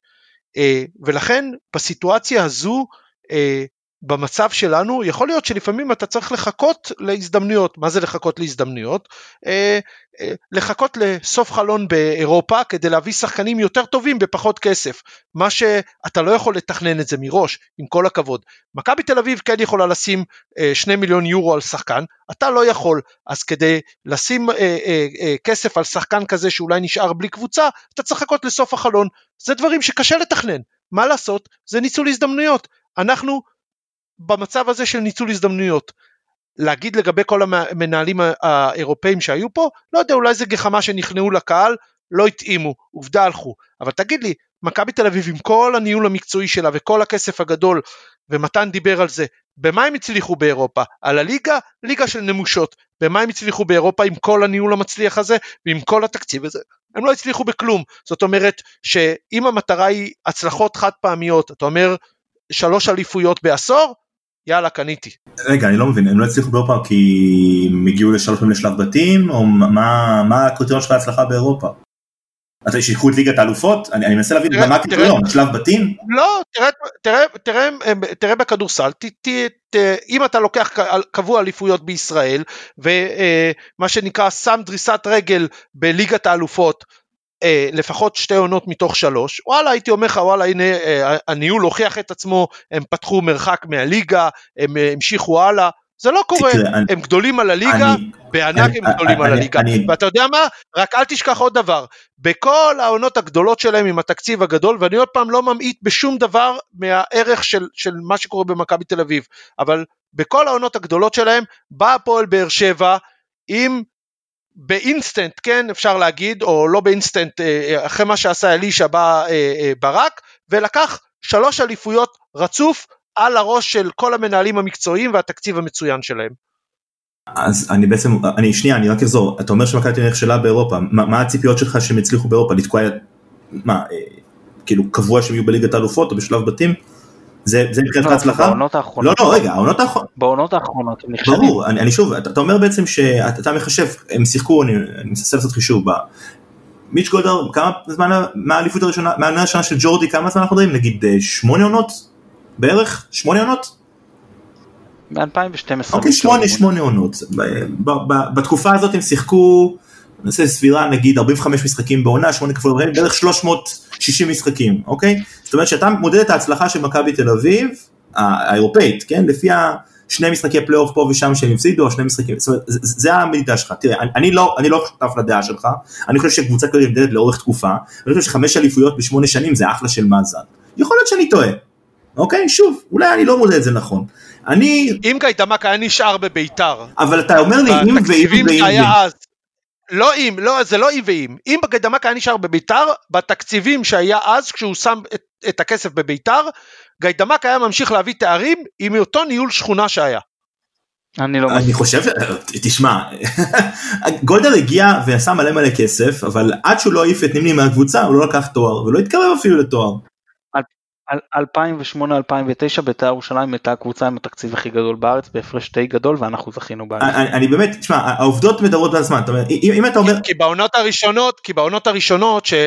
אה, ולכן בסיטואציה הזו אה, במצב שלנו יכול להיות שלפעמים אתה צריך לחכות להזדמנויות. מה זה לחכות להזדמנויות? אה, אה, לחכות לסוף חלון באירופה כדי להביא שחקנים יותר טובים בפחות כסף. מה שאתה לא יכול לתכנן את זה מראש עם כל הכבוד. מכבי תל אביב כן יכולה לשים אה, שני מיליון יורו על שחקן. אתה לא יכול. אז כדי לשים אה, אה, אה, כסף על שחקן כזה שאולי נשאר בלי קבוצה אתה צריך לחכות לסוף החלון. זה דברים שקשה לתכנן. מה לעשות? זה ניצול הזדמנויות. אנחנו במצב הזה של ניצול הזדמנויות. להגיד לגבי כל המנהלים האירופאים שהיו פה, לא יודע, אולי זה גחמה שנכנעו לקהל, לא התאימו, עובדה הלכו. אבל תגיד לי, מכבי תל אביב עם כל הניהול המקצועי שלה וכל הכסף הגדול, ומתן דיבר על זה, במה הם הצליחו באירופה? על הליגה? ליגה של נמושות. במה הם הצליחו באירופה עם כל הניהול המצליח הזה ועם כל התקציב הזה? הם לא הצליחו בכלום. זאת אומרת שאם המטרה היא הצלחות חד פעמיות, אתה אומר שלוש אליפויות בעשור, יאללה קניתי. רגע אני לא מבין הם לא הצליחו באירופה כי הם הגיעו לשלוש פעמים לשלב בתים או מה מה הקריטריון שלך להצלחה באירופה. אתה שיקחו את ליגת האלופות? אני אני מנסה להבין מה הקריטריון, שלב בתים? לא, תראה, תראה, תראה, תראה בכדורסל, ת, ת, ת, אם אתה לוקח קבוע אליפויות בישראל, ומה שנקרא שם דריסת רגל בליגת האלופות, אה, לפחות שתי עונות מתוך שלוש, וואלה הייתי אומר לך וואלה הנה אה, הניהול הוכיח את עצמו, הם פתחו מרחק מהליגה, הם אה, המשיכו הלאה, זה לא קורה, אני- הם גדולים על הליגה, אני- בענק אני- הם גדולים על אני- הליגה, אני- ואתה יודע מה? רק אל תשכח עוד דבר, בכל העונות הגדולות שלהם עם התקציב הגדול, ואני עוד פעם לא ממעיט בשום דבר מהערך של, של מה שקורה במכבי תל אביב, אבל בכל העונות הגדולות שלהם, בא הפועל באר שבע עם באינסטנט, כן, אפשר להגיד, או לא באינסטנט, אה, אחרי מה שעשה אלישע בא אה, אה, ברק, ולקח שלוש אליפויות רצוף על הראש של כל המנהלים המקצועיים והתקציב המצוין שלהם. אז אני בעצם, אני שנייה, אני רק אחזור, אתה אומר שמכבי תל אביב נכשלה באירופה, מה מה הציפיות שלך שהם יצליחו באירופה, לתקוע, מה, אה, כאילו קבוע שהם יהיו בליגת האלופות או בשלב בתים? זה זה מבחינת לא? בעונות לא, האחרונות, לא, רגע, העונות האחרונות, בעונות האחרונות הם נכשלים. ברור, אני, אני שוב, אתה, אתה אומר בעצם שאתה אתה מחשב, הם שיחקו, אני, אני מנסה לעשות חישוב, מיץ' גולדהר, כמה זמן, מהאליפות הראשונה, מהעונה הראשונה של ג'ורדי, כמה זמן אנחנו מדברים? נגיד אה, שמונה עונות? בערך? שמונה עונות? מ-2012. אוקיי, שמונה, שמונה עונות. ב- ב- ב- בתקופה הזאת הם שיחקו, נעשה סבירה, נגיד 45 משחקים בעונה, שמונה כפול 40, בערך 360 משחקים, אוקיי? זאת אומרת שאתה מודד את ההצלחה של מכבי תל אביב, האירופאית, כן? לפי השני משחקי פלייאוף פה ושם שהם הפסידו, או שני משחקים, זאת אומרת, זה- המדידה שלך. תראה, אני- לא, אני לא שותף לדעה שלך, אני חושב שקבוצה כזאת נמדדת לאורך תקופה, אני חושב שחמש אליפויות בשמונה שנים זה אחלה של מאזן. יכול להיות שאני טועה, אוקיי? שוב, אולי אני לא מודד את זה נכון. אני אם גיידמק היה נשאר בביתר, אבל אתה אומר לי אם ואם ואם שהיה ואם. אז, לא אם, לא, זה לא אם ואם, אם גיידמק היה נשאר בביתר, בתקציבים שהיה אז, כשהוא שם את, את הכסף בביתר, גיידמק היה ממשיך להביא תארים עם אותו ניהול שכונה שהיה. אני לא אני. חושב, תשמע, גולדהר הגיע ועשה מלא מלא כסף, אבל עד שהוא לא העיף את נימני מהקבוצה הוא לא לקח תואר, ולא התקרב אפילו לתואר. על 2008-2009 בית"ר ירושלים הייתה הקבוצה עם התקציב הכי גדול בארץ בהפרש די גדול ואנחנו זכינו בה. אני אני באמת, תשמע, העובדות מדברות בעצמן, אתה אומר, אם אם אתה אומר, כי בעונות הראשונות, כי בעונות הראשונות שהוא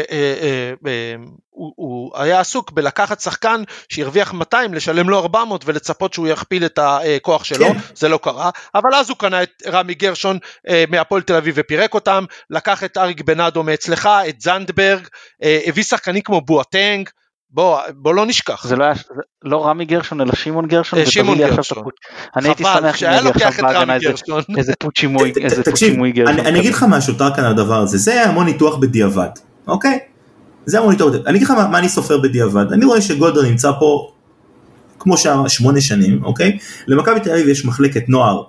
היה עסוק בלקחת שחקן שהרוויח 200, לשלם לו 400 ולצפות שהוא יכפיל את הכוח שלו, כן. זה לא קרה, אבל אז הוא קנה את רמי גרשון אה, מהפועל תל אביב ופירק אותם, לקח את אריק בנאדו מאצלך, את זנדברג, אה, הביא שחקנים כמו בואטנג, בוא, בוא לא נשכח. זה לא היה, זה לא רמי גרשון אלא שמעון גרשון, אה, שמעון גרשון. אני הייתי שמח אם שהיה לוקח את רמי גרשון. איזה פוצ'ימוי, גרשון. אני אני אגיד לך משהו, טרקן, על הדבר הזה, זה המון ניתוח בדיעבד, אוקיי? זה המון ניתוח בדיעבד. אני אגיד לך מה מה אני סופר בדיעבד, אני רואה שגולדהר נמצא פה כמו שהיה שמונה שנים, אוקיי? למכבי תל אביב יש מחלקת נוער,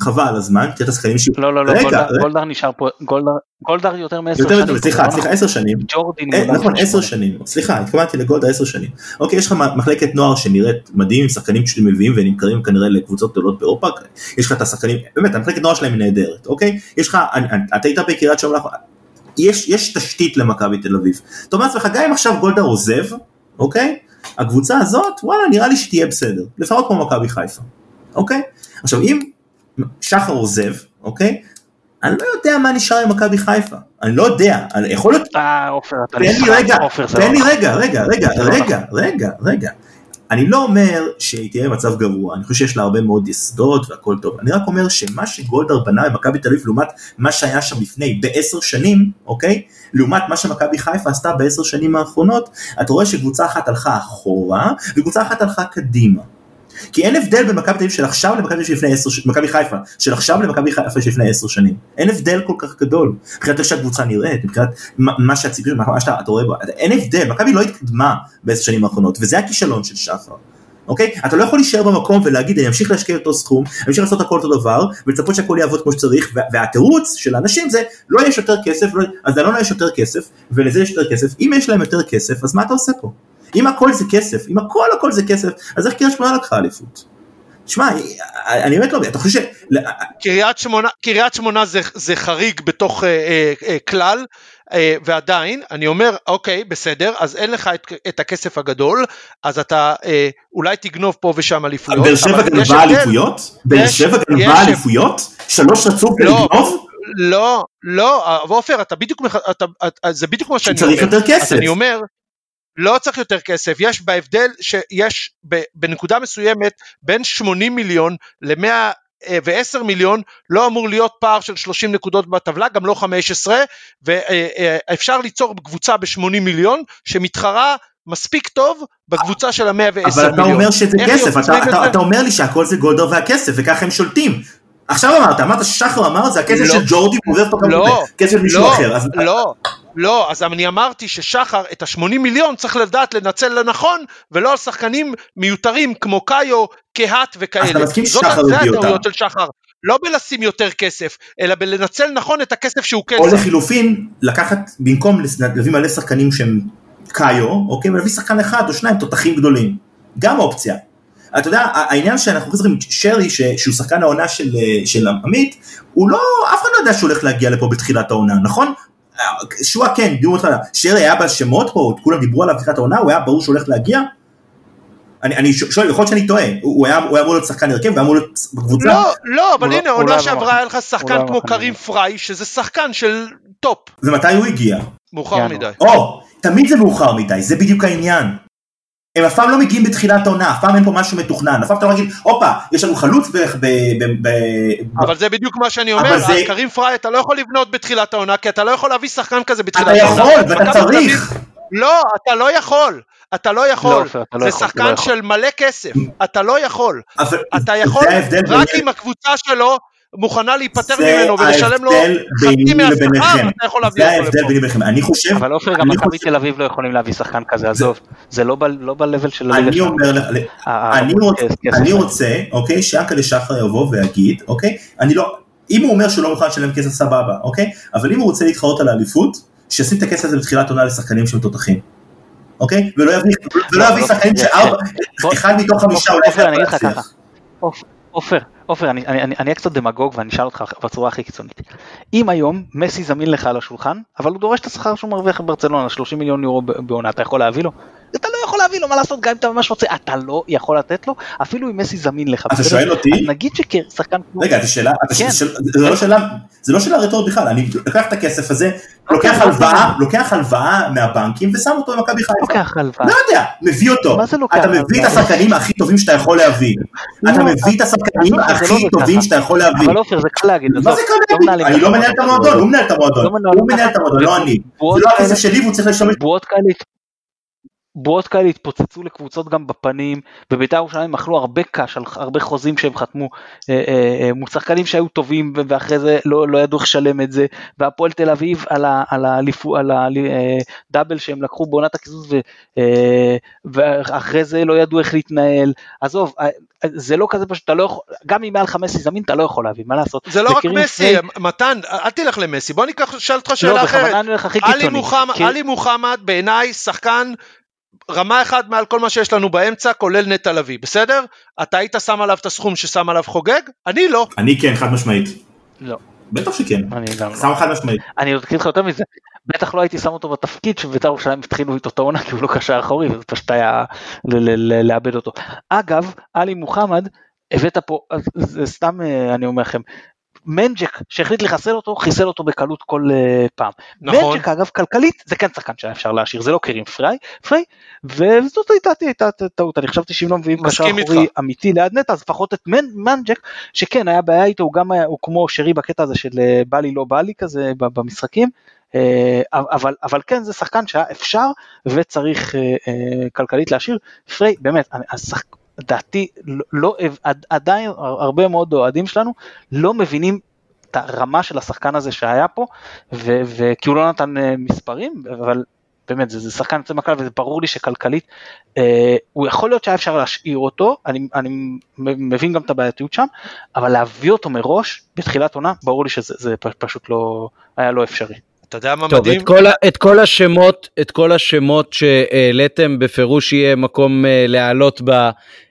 חבל על הזמן, תראה את השחקנים ש... לא לא לא, גולדהר-. גולדהר נשאר פה, גולדהר- גולדהר יותר מעשר יותר שנים. מטוב, סליחה, סליחה. עשר שנים. ג'ורדין. אה, נכון. עשר שנים, סליחה, התכוונתי לגולדה עשר שנים. אוקיי, יש לך מחלקת נוער שנראית מדהים, עם שחקנים מביאים ונמכרים כנראה לקבוצות גדולות באירופה, יש לך את השחקנים, באמת, המחלקת נוער שלהם היא נהדרת, אוקיי? יש לך, אתה היית בקריית שמונה, יש, יש תשתית למכבי תל אביב. אתה אומר לעצמך, גם אם עכשיו גולדה עוזב, אוקיי? הקבוצה הזאת, וואלה, נראה לי שתהיה בסדר, לפחות כמו מכבי חיפה, אוקיי? עכשיו, אם שחר עוזב, אוקיי? אני לא יודע מה נשאר עם מכבי חיפה, אני לא יודע, אני יכול להיות אה עופר אתה תן רגע, עופר, זה תן לא לי נכון. רגע, רגע, רגע, לא רגע, רגע, רגע. אני לא אומר שהיא תהיה במצב גרוע, אני חושב שיש לה הרבה מאוד יסודות והכל טוב. אני רק אומר שמה שגולדהר בנה במכבי תל אביב לעומת מה שהיה שם לפני בעשר שנים, אוקיי? לעומת מה שמכבי חיפה עשתה בעשר שנים האחרונות, אתה רואה שקבוצה אחת הלכה אחורה וקבוצה אחת הלכה קדימה. כי אין הבדל בין מכבי תל אביב של עכשיו למכבי של לפני עשר, ש- מכבי חיפה של עכשיו למכבי חיפה של לפני עשר שנים. אין הבדל כל כך גדול. מבחינת איך שהקבוצה נראית, מבחינת מה שהציפיות, מה שאתה אתה רואה בה, אין הבדל, מכבי לא התקדמה בעשר שנים האחרונות, וזה הכישלון של שחר. אוקיי? אתה לא יכול להישאר במקום ולהגיד אני אמשיך להשקיע אותו סכום, אני אמשיך לעשות הכל אותו דבר, ולצפות שהכל יעבוד כמו שצריך, וה- והתירוץ של האנשים זה לא יש יותר כסף, לא, אז לאלונה יש יותר כסף, ולזה יש יותר כסף, אם יש להם יותר כסף, אז מה אתה עושה פה? אם הכל זה כסף, אם הכל הכל זה כסף, אז איך קריית שמונה לקחה אליפות? שמע, אני באמת לא מבין, אתה חושב ש... קריית שמונה, קריית שמונה זה, זה חריג בתוך אה, אה, אה, כלל, אה, ועדיין, אני אומר, אוקיי, בסדר, אז אין לך את, את הכסף הגדול, אז אתה אה, אולי תגנוב פה ושם אליפויות. באר שבע גנבה. אליפויות? באר שבע גנבה. אליפויות? שלוש רצוף לא, לגנוב? לא, לא, עופר, אתה בדיוק, מח- אתה, אתה, זה בדיוק מה שאני צריך אומר. יותר כסף. אני אומר, לא צריך יותר כסף, יש בהבדל שיש בנקודה מסוימת בין 80 מיליון ל-110 מיליון לא אמור להיות פער של 30 נקודות בטבלה, גם לא 15, ואפשר ליצור קבוצה ב-80 מיליון שמתחרה מספיק טוב בקבוצה של ה-110 מיליון. אבל אתה אומר שזה כסף, אתה, אתה? אתה אומר לי שהכל זה גולדהר והכסף, וככה הם שולטים. עכשיו אמרת, אמרת ששחר אמר זה הכסף לא. של ג'ורדי, הוא עובר לא, כמובן, כסף של מישהו לא, אחר. אז לא, לא, אז אני אמרתי ששחר את ה-80 מיליון צריך לדעת לנצל לנכון, ולא על שחקנים מיותרים כמו קאיו, קהת וכאלה. אז אתה מסכים ששחר זה הביא הטעויות אותם. של שחר. לא בלשים יותר כסף, אלא בלנצל נכון את הכסף שהוא כן או. לחילופין, לקחת, במקום להביא מלא שחקנים שהם קאיו, אוקיי, ולהביא שחקן אחד או שניים תותחים גדולים. גם אופציה. אתה יודע, העניין שאנחנו חוזרים, שרי, ש- שהוא שחקן העונה של, אה, של עמית, הוא לא, אף אחד לא יודע שהוא הולך להגיע לפה בתחילת העונה, נכון? אה, שועה כן, דיברו אותך, שרי היה בשמות פה, כולם דיברו עליו בתחילת העונה, הוא היה ברור שהוא הולך להגיע? אני, אני שואל, יכול להיות שאני טועה, הוא, הוא היה הוא היה אמור להיות שחקן הרכב, והיה אמור להיות בקבוצה? לא, לא, אבל הוא לא- הנה, הוא לא עונה היה שעברה. היה לך הוא שחקן לא היה כמו. קרים פריי, שזה שחקן של טוב, ומתי הוא הגיע? מאוחר. מדי. או, תמיד זה מאוחר מדי, זה בדיוק העניין. הם אף פעם לא מגיעים בתחילת העונה, אף פעם אין פה משהו מתוכנן, אף פעם אתה לא מגיד, הופה, יש לנו חלוץ בערך ב... ב, ב, ב אבל זה בדיוק מה שאני אומר, זה- קרים פריי אתה לא יכול לבנות בתחילת העונה, כי אתה לא יכול להביא שחקן כזה בתחילת אתה העונה. יכול, ואתה צריך. לא, אתה לא יכול. אתה לא יכול. לא, אתה לא זה יכול, אתה שחקן לא יכול. של מלא כסף. אתה לא יכול. אבל אתה יכול רק אם הקבוצה שלו מוכנה להיפטר זה ממנו ולשלם לו ההבדל חצי מהשכר. אתה יכול להביא זה אותו ההבדל לפה. ביני וביניכם. אני חושב, אבל עופר, גם מכבי תל אביב לא יכולים להביא שחקן כזה, עזוב. זה לא לא ב-level של אני. אומר לך, ה- אני ה- רוצה, כסף. אני רוצה, אוקיי, שאנקלה שחר יבוא ויגיד, אוקיי, אני לא, אם הוא אומר שהוא לא מוכן לשלם כסף סבבה, אוקיי, אבל אם הוא רוצה להתחרות על האליפות, שישים את הכסף הזה בתחילת עונה לשחקנים שהם תותחים, אוקיי, ולא יביא, לא, לא, שחקנים זה- שארבע, אחד מתוך חמישה אולי עופר, אני אגיד לך. ככה. עופ- עופר, עופר, אני אהיה קצת דמגוג ואני אשאל אותך בצורה הכי קיצונית. אם היום מסי זמין לך על השולחן, אבל הוא דורש את השכר שהוא מרוויח בברצלונה, 30 מיליון יורו בעונה, אתה יכול להביא לו? לא יכול להביא לו, מה לעשות, גם אם אתה ממש רוצה, אתה לא יכול לתת לו, אפילו אם מסי זמין לך. אתה בסדר? שואל אותי? נגיד ששחקן כמו... רגע, זו שאלה, כן. זה זה לא שאלה, זה לא שאלה רטורית בכלל, אני לוקח את הכסף הזה, לוקח לא הלוואה, לוקח הלוואה מהבנקים ושם אותו במכבי חיפה. לוקח הלוואה. לא יודע, מביא אותו. מה זה לוקח אתה מביא את? השחקנים הכי טובים שאתה יכול להביא. לא, אתה מביא את השחקנים הכי לא עובד טובים. שאתה יכול להביא. אבל עופר, זה קל להגיד, מה זה לא קל להגיד? אני לא. מנהל את המועדון, הוא מנהל את המועדון. לא הוא מנהל את. המועדון, לא אני. זה לא הכסף שלי והוא צריך לשמש. בועות כאלה, התפוצצו לקבוצות גם בפנים, ובית"ר ירושלים אכלו הרבה קש על הרבה חוזים שהם חתמו אה, אה, אה, מול שחקנים שהיו טובים ואחרי זה לא, לא ידעו איך לשלם את זה, והפועל תל אביב על, ה, על, האליפו, על הדאבל שהם לקחו בעונת הקיזוז אה, ואחרי זה לא ידעו איך להתנהל, עזוב, זה לא כזה פשוט, אתה לא יכול, גם אם מעל חמש זמין אתה לא יכול להביא, מה לעשות? זה לא רק מסי, פריי- מתן, אל תלך למסי, בוא ניקח, שאל אותך לא, שאלה אחרת. הולך הכי עלי. מוחמד, כי- עלי מוחמד בעיניי שחקן רמה אחת מעל כל מה שיש לנו באמצע, כולל נטע לביא, בסדר? אתה היית שם עליו את הסכום ששם עליו חוגג? אני לא. אני כן, חד משמעית. לא, בטח שכן. אני גם לא. שם חד משמעית. אני עוד אגיד לך יותר מזה, בטח לא הייתי שם אותו בתפקיד שבית"ר ירושלים התחילו איתו את העונה כי הוא לא קשר אחורי וזה פשוט היה ל- ל- ל- לאבד אותו. אגב, עלי מוחמד, הבאת פה, סתם אה, אני אומר לכם, מנג'ק שהחליט לחסל אותו, חיסל אותו בקלות כל אה, פעם. נכון. מנג'ק אגב כלכלית זה כן שחקן שהיה אפשר להשאיר, זה לא קרים פריי, פריי, וזאת הייתה הייתה טעות, אני חשבתי שאם לא מביאים קשר אחורי. אמיתי ליד נטע, אז לפחות את מנ- מנג'ק, שכן היה בעיה איתו, הוא גם היה, הוא כמו שרי בקטע הזה של אה, בא לי לא בא לי כזה במשחקים, אה, אבל, אבל כן זה שחקן שהיה אפשר וצריך כלכלית להשאיר, פריי באמת, השחק... דעתי לא, לא עד- עדיין הרבה מאוד אוהדים שלנו לא מבינים את הרמה של השחקן הזה שהיה פה וכי הוא לא נתן אה, מספרים אבל באמת זה, זה שחקן יוצא מהכלל וזה ברור לי שכלכלית אה, הוא יכול להיות שהיה אפשר להשאיר אותו אני, אני מבין גם את הבעייתיות שם אבל להביא אותו מראש בתחילת עונה ברור לי שזה זה פשוט לא היה לא אפשרי. אתה יודע מה טוב, מדהים? את כל, את כל השמות, את כל השמות שהעליתם בפירוש יהיה מקום אה, להעלות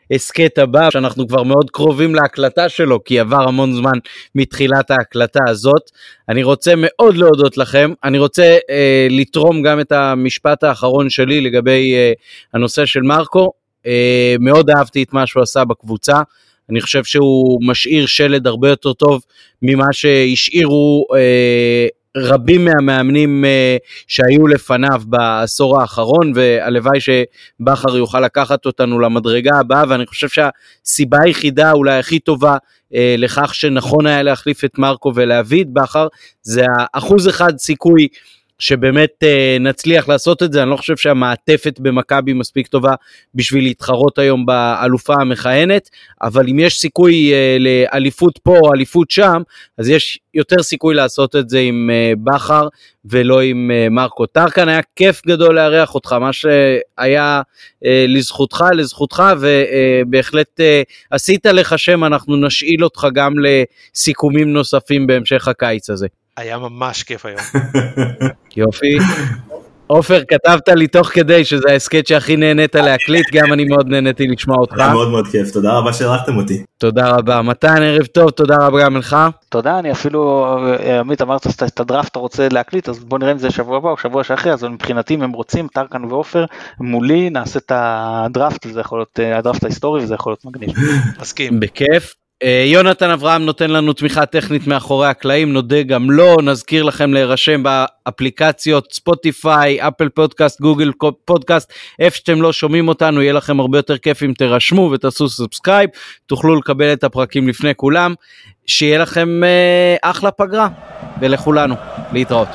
בהסכת הבא, שאנחנו כבר מאוד קרובים להקלטה שלו, כי עבר המון זמן מתחילת ההקלטה הזאת. אני רוצה מאוד להודות לכם, אני רוצה אה, לתרום גם את המשפט האחרון שלי לגבי אה, הנושא של מרקו. אה, מאוד אהבתי את מה שהוא עשה בקבוצה. אני חושב שהוא משאיר שלד הרבה יותר טוב ממה שהשאירו אה, רבים מהמאמנים אה, שהיו לפניו בעשור האחרון, והלוואי שבכר יוכל לקחת אותנו למדרגה הבאה, ואני חושב שהסיבה היחידה אולי הכי טובה אה, לכך שנכון היה להחליף את מרקו ולהביא את בכר, זה האחוז אחד סיכוי שבאמת אה, נצליח לעשות את זה, אני לא חושב שהמעטפת במכבי מספיק טובה בשביל להתחרות היום באלופה המכהנת, אבל אם יש סיכוי אה, לאליפות פה או אליפות שם, אז יש יותר סיכוי לעשות את זה עם אה, בכר ולא עם אה, מרקו טרקן. היה כיף גדול לארח אותך, מה שהיה אה, לזכותך, לזכותך, ובהחלט אה, עשית לך שם, אנחנו נשאיל אותך גם לסיכומים נוספים בהמשך הקיץ הזה. היה ממש כיף היום. יופי. עופר, כתבת לי תוך כדי שזה ההסכת שהכי נהנית להקליט, גם אני מאוד נהניתי לשמוע אותך. היה מאוד מאוד כיף, תודה רבה שאירחתם אותי. תודה רבה. מתן, ערב טוב, תודה רבה גם לך. תודה, אני אפילו, אה, עמית אמרת שאת הדראפט אתה רוצה להקליט, אז בוא נראה אם זה שבוע הבא או שבוע שאחרי, אז מבחינתי אם הם רוצים, טרקן ועופר, מולי נעשה את הדראפט, זה יכול להיות אה, הדראפט ההיסטורי וזה יכול להיות מגניב. מסכים. בכיף. אה, יונתן אברהם נותן לנו תמיכה טכנית מאחורי הקלעים, נודה גם לו, נזכיר לכם להירשם באפליקציות ספוטיפיי, אפל פודקאסט, גוגל פודקאסט, איפה שאתם לא שומעים אותנו, יהיה לכם הרבה יותר כיף אם תירשמו ותעשו subscribe, תוכלו לקבל את הפרקים לפני כולם, שיהיה לכם אה, אחלה פגרה, ולכולנו, להתראות.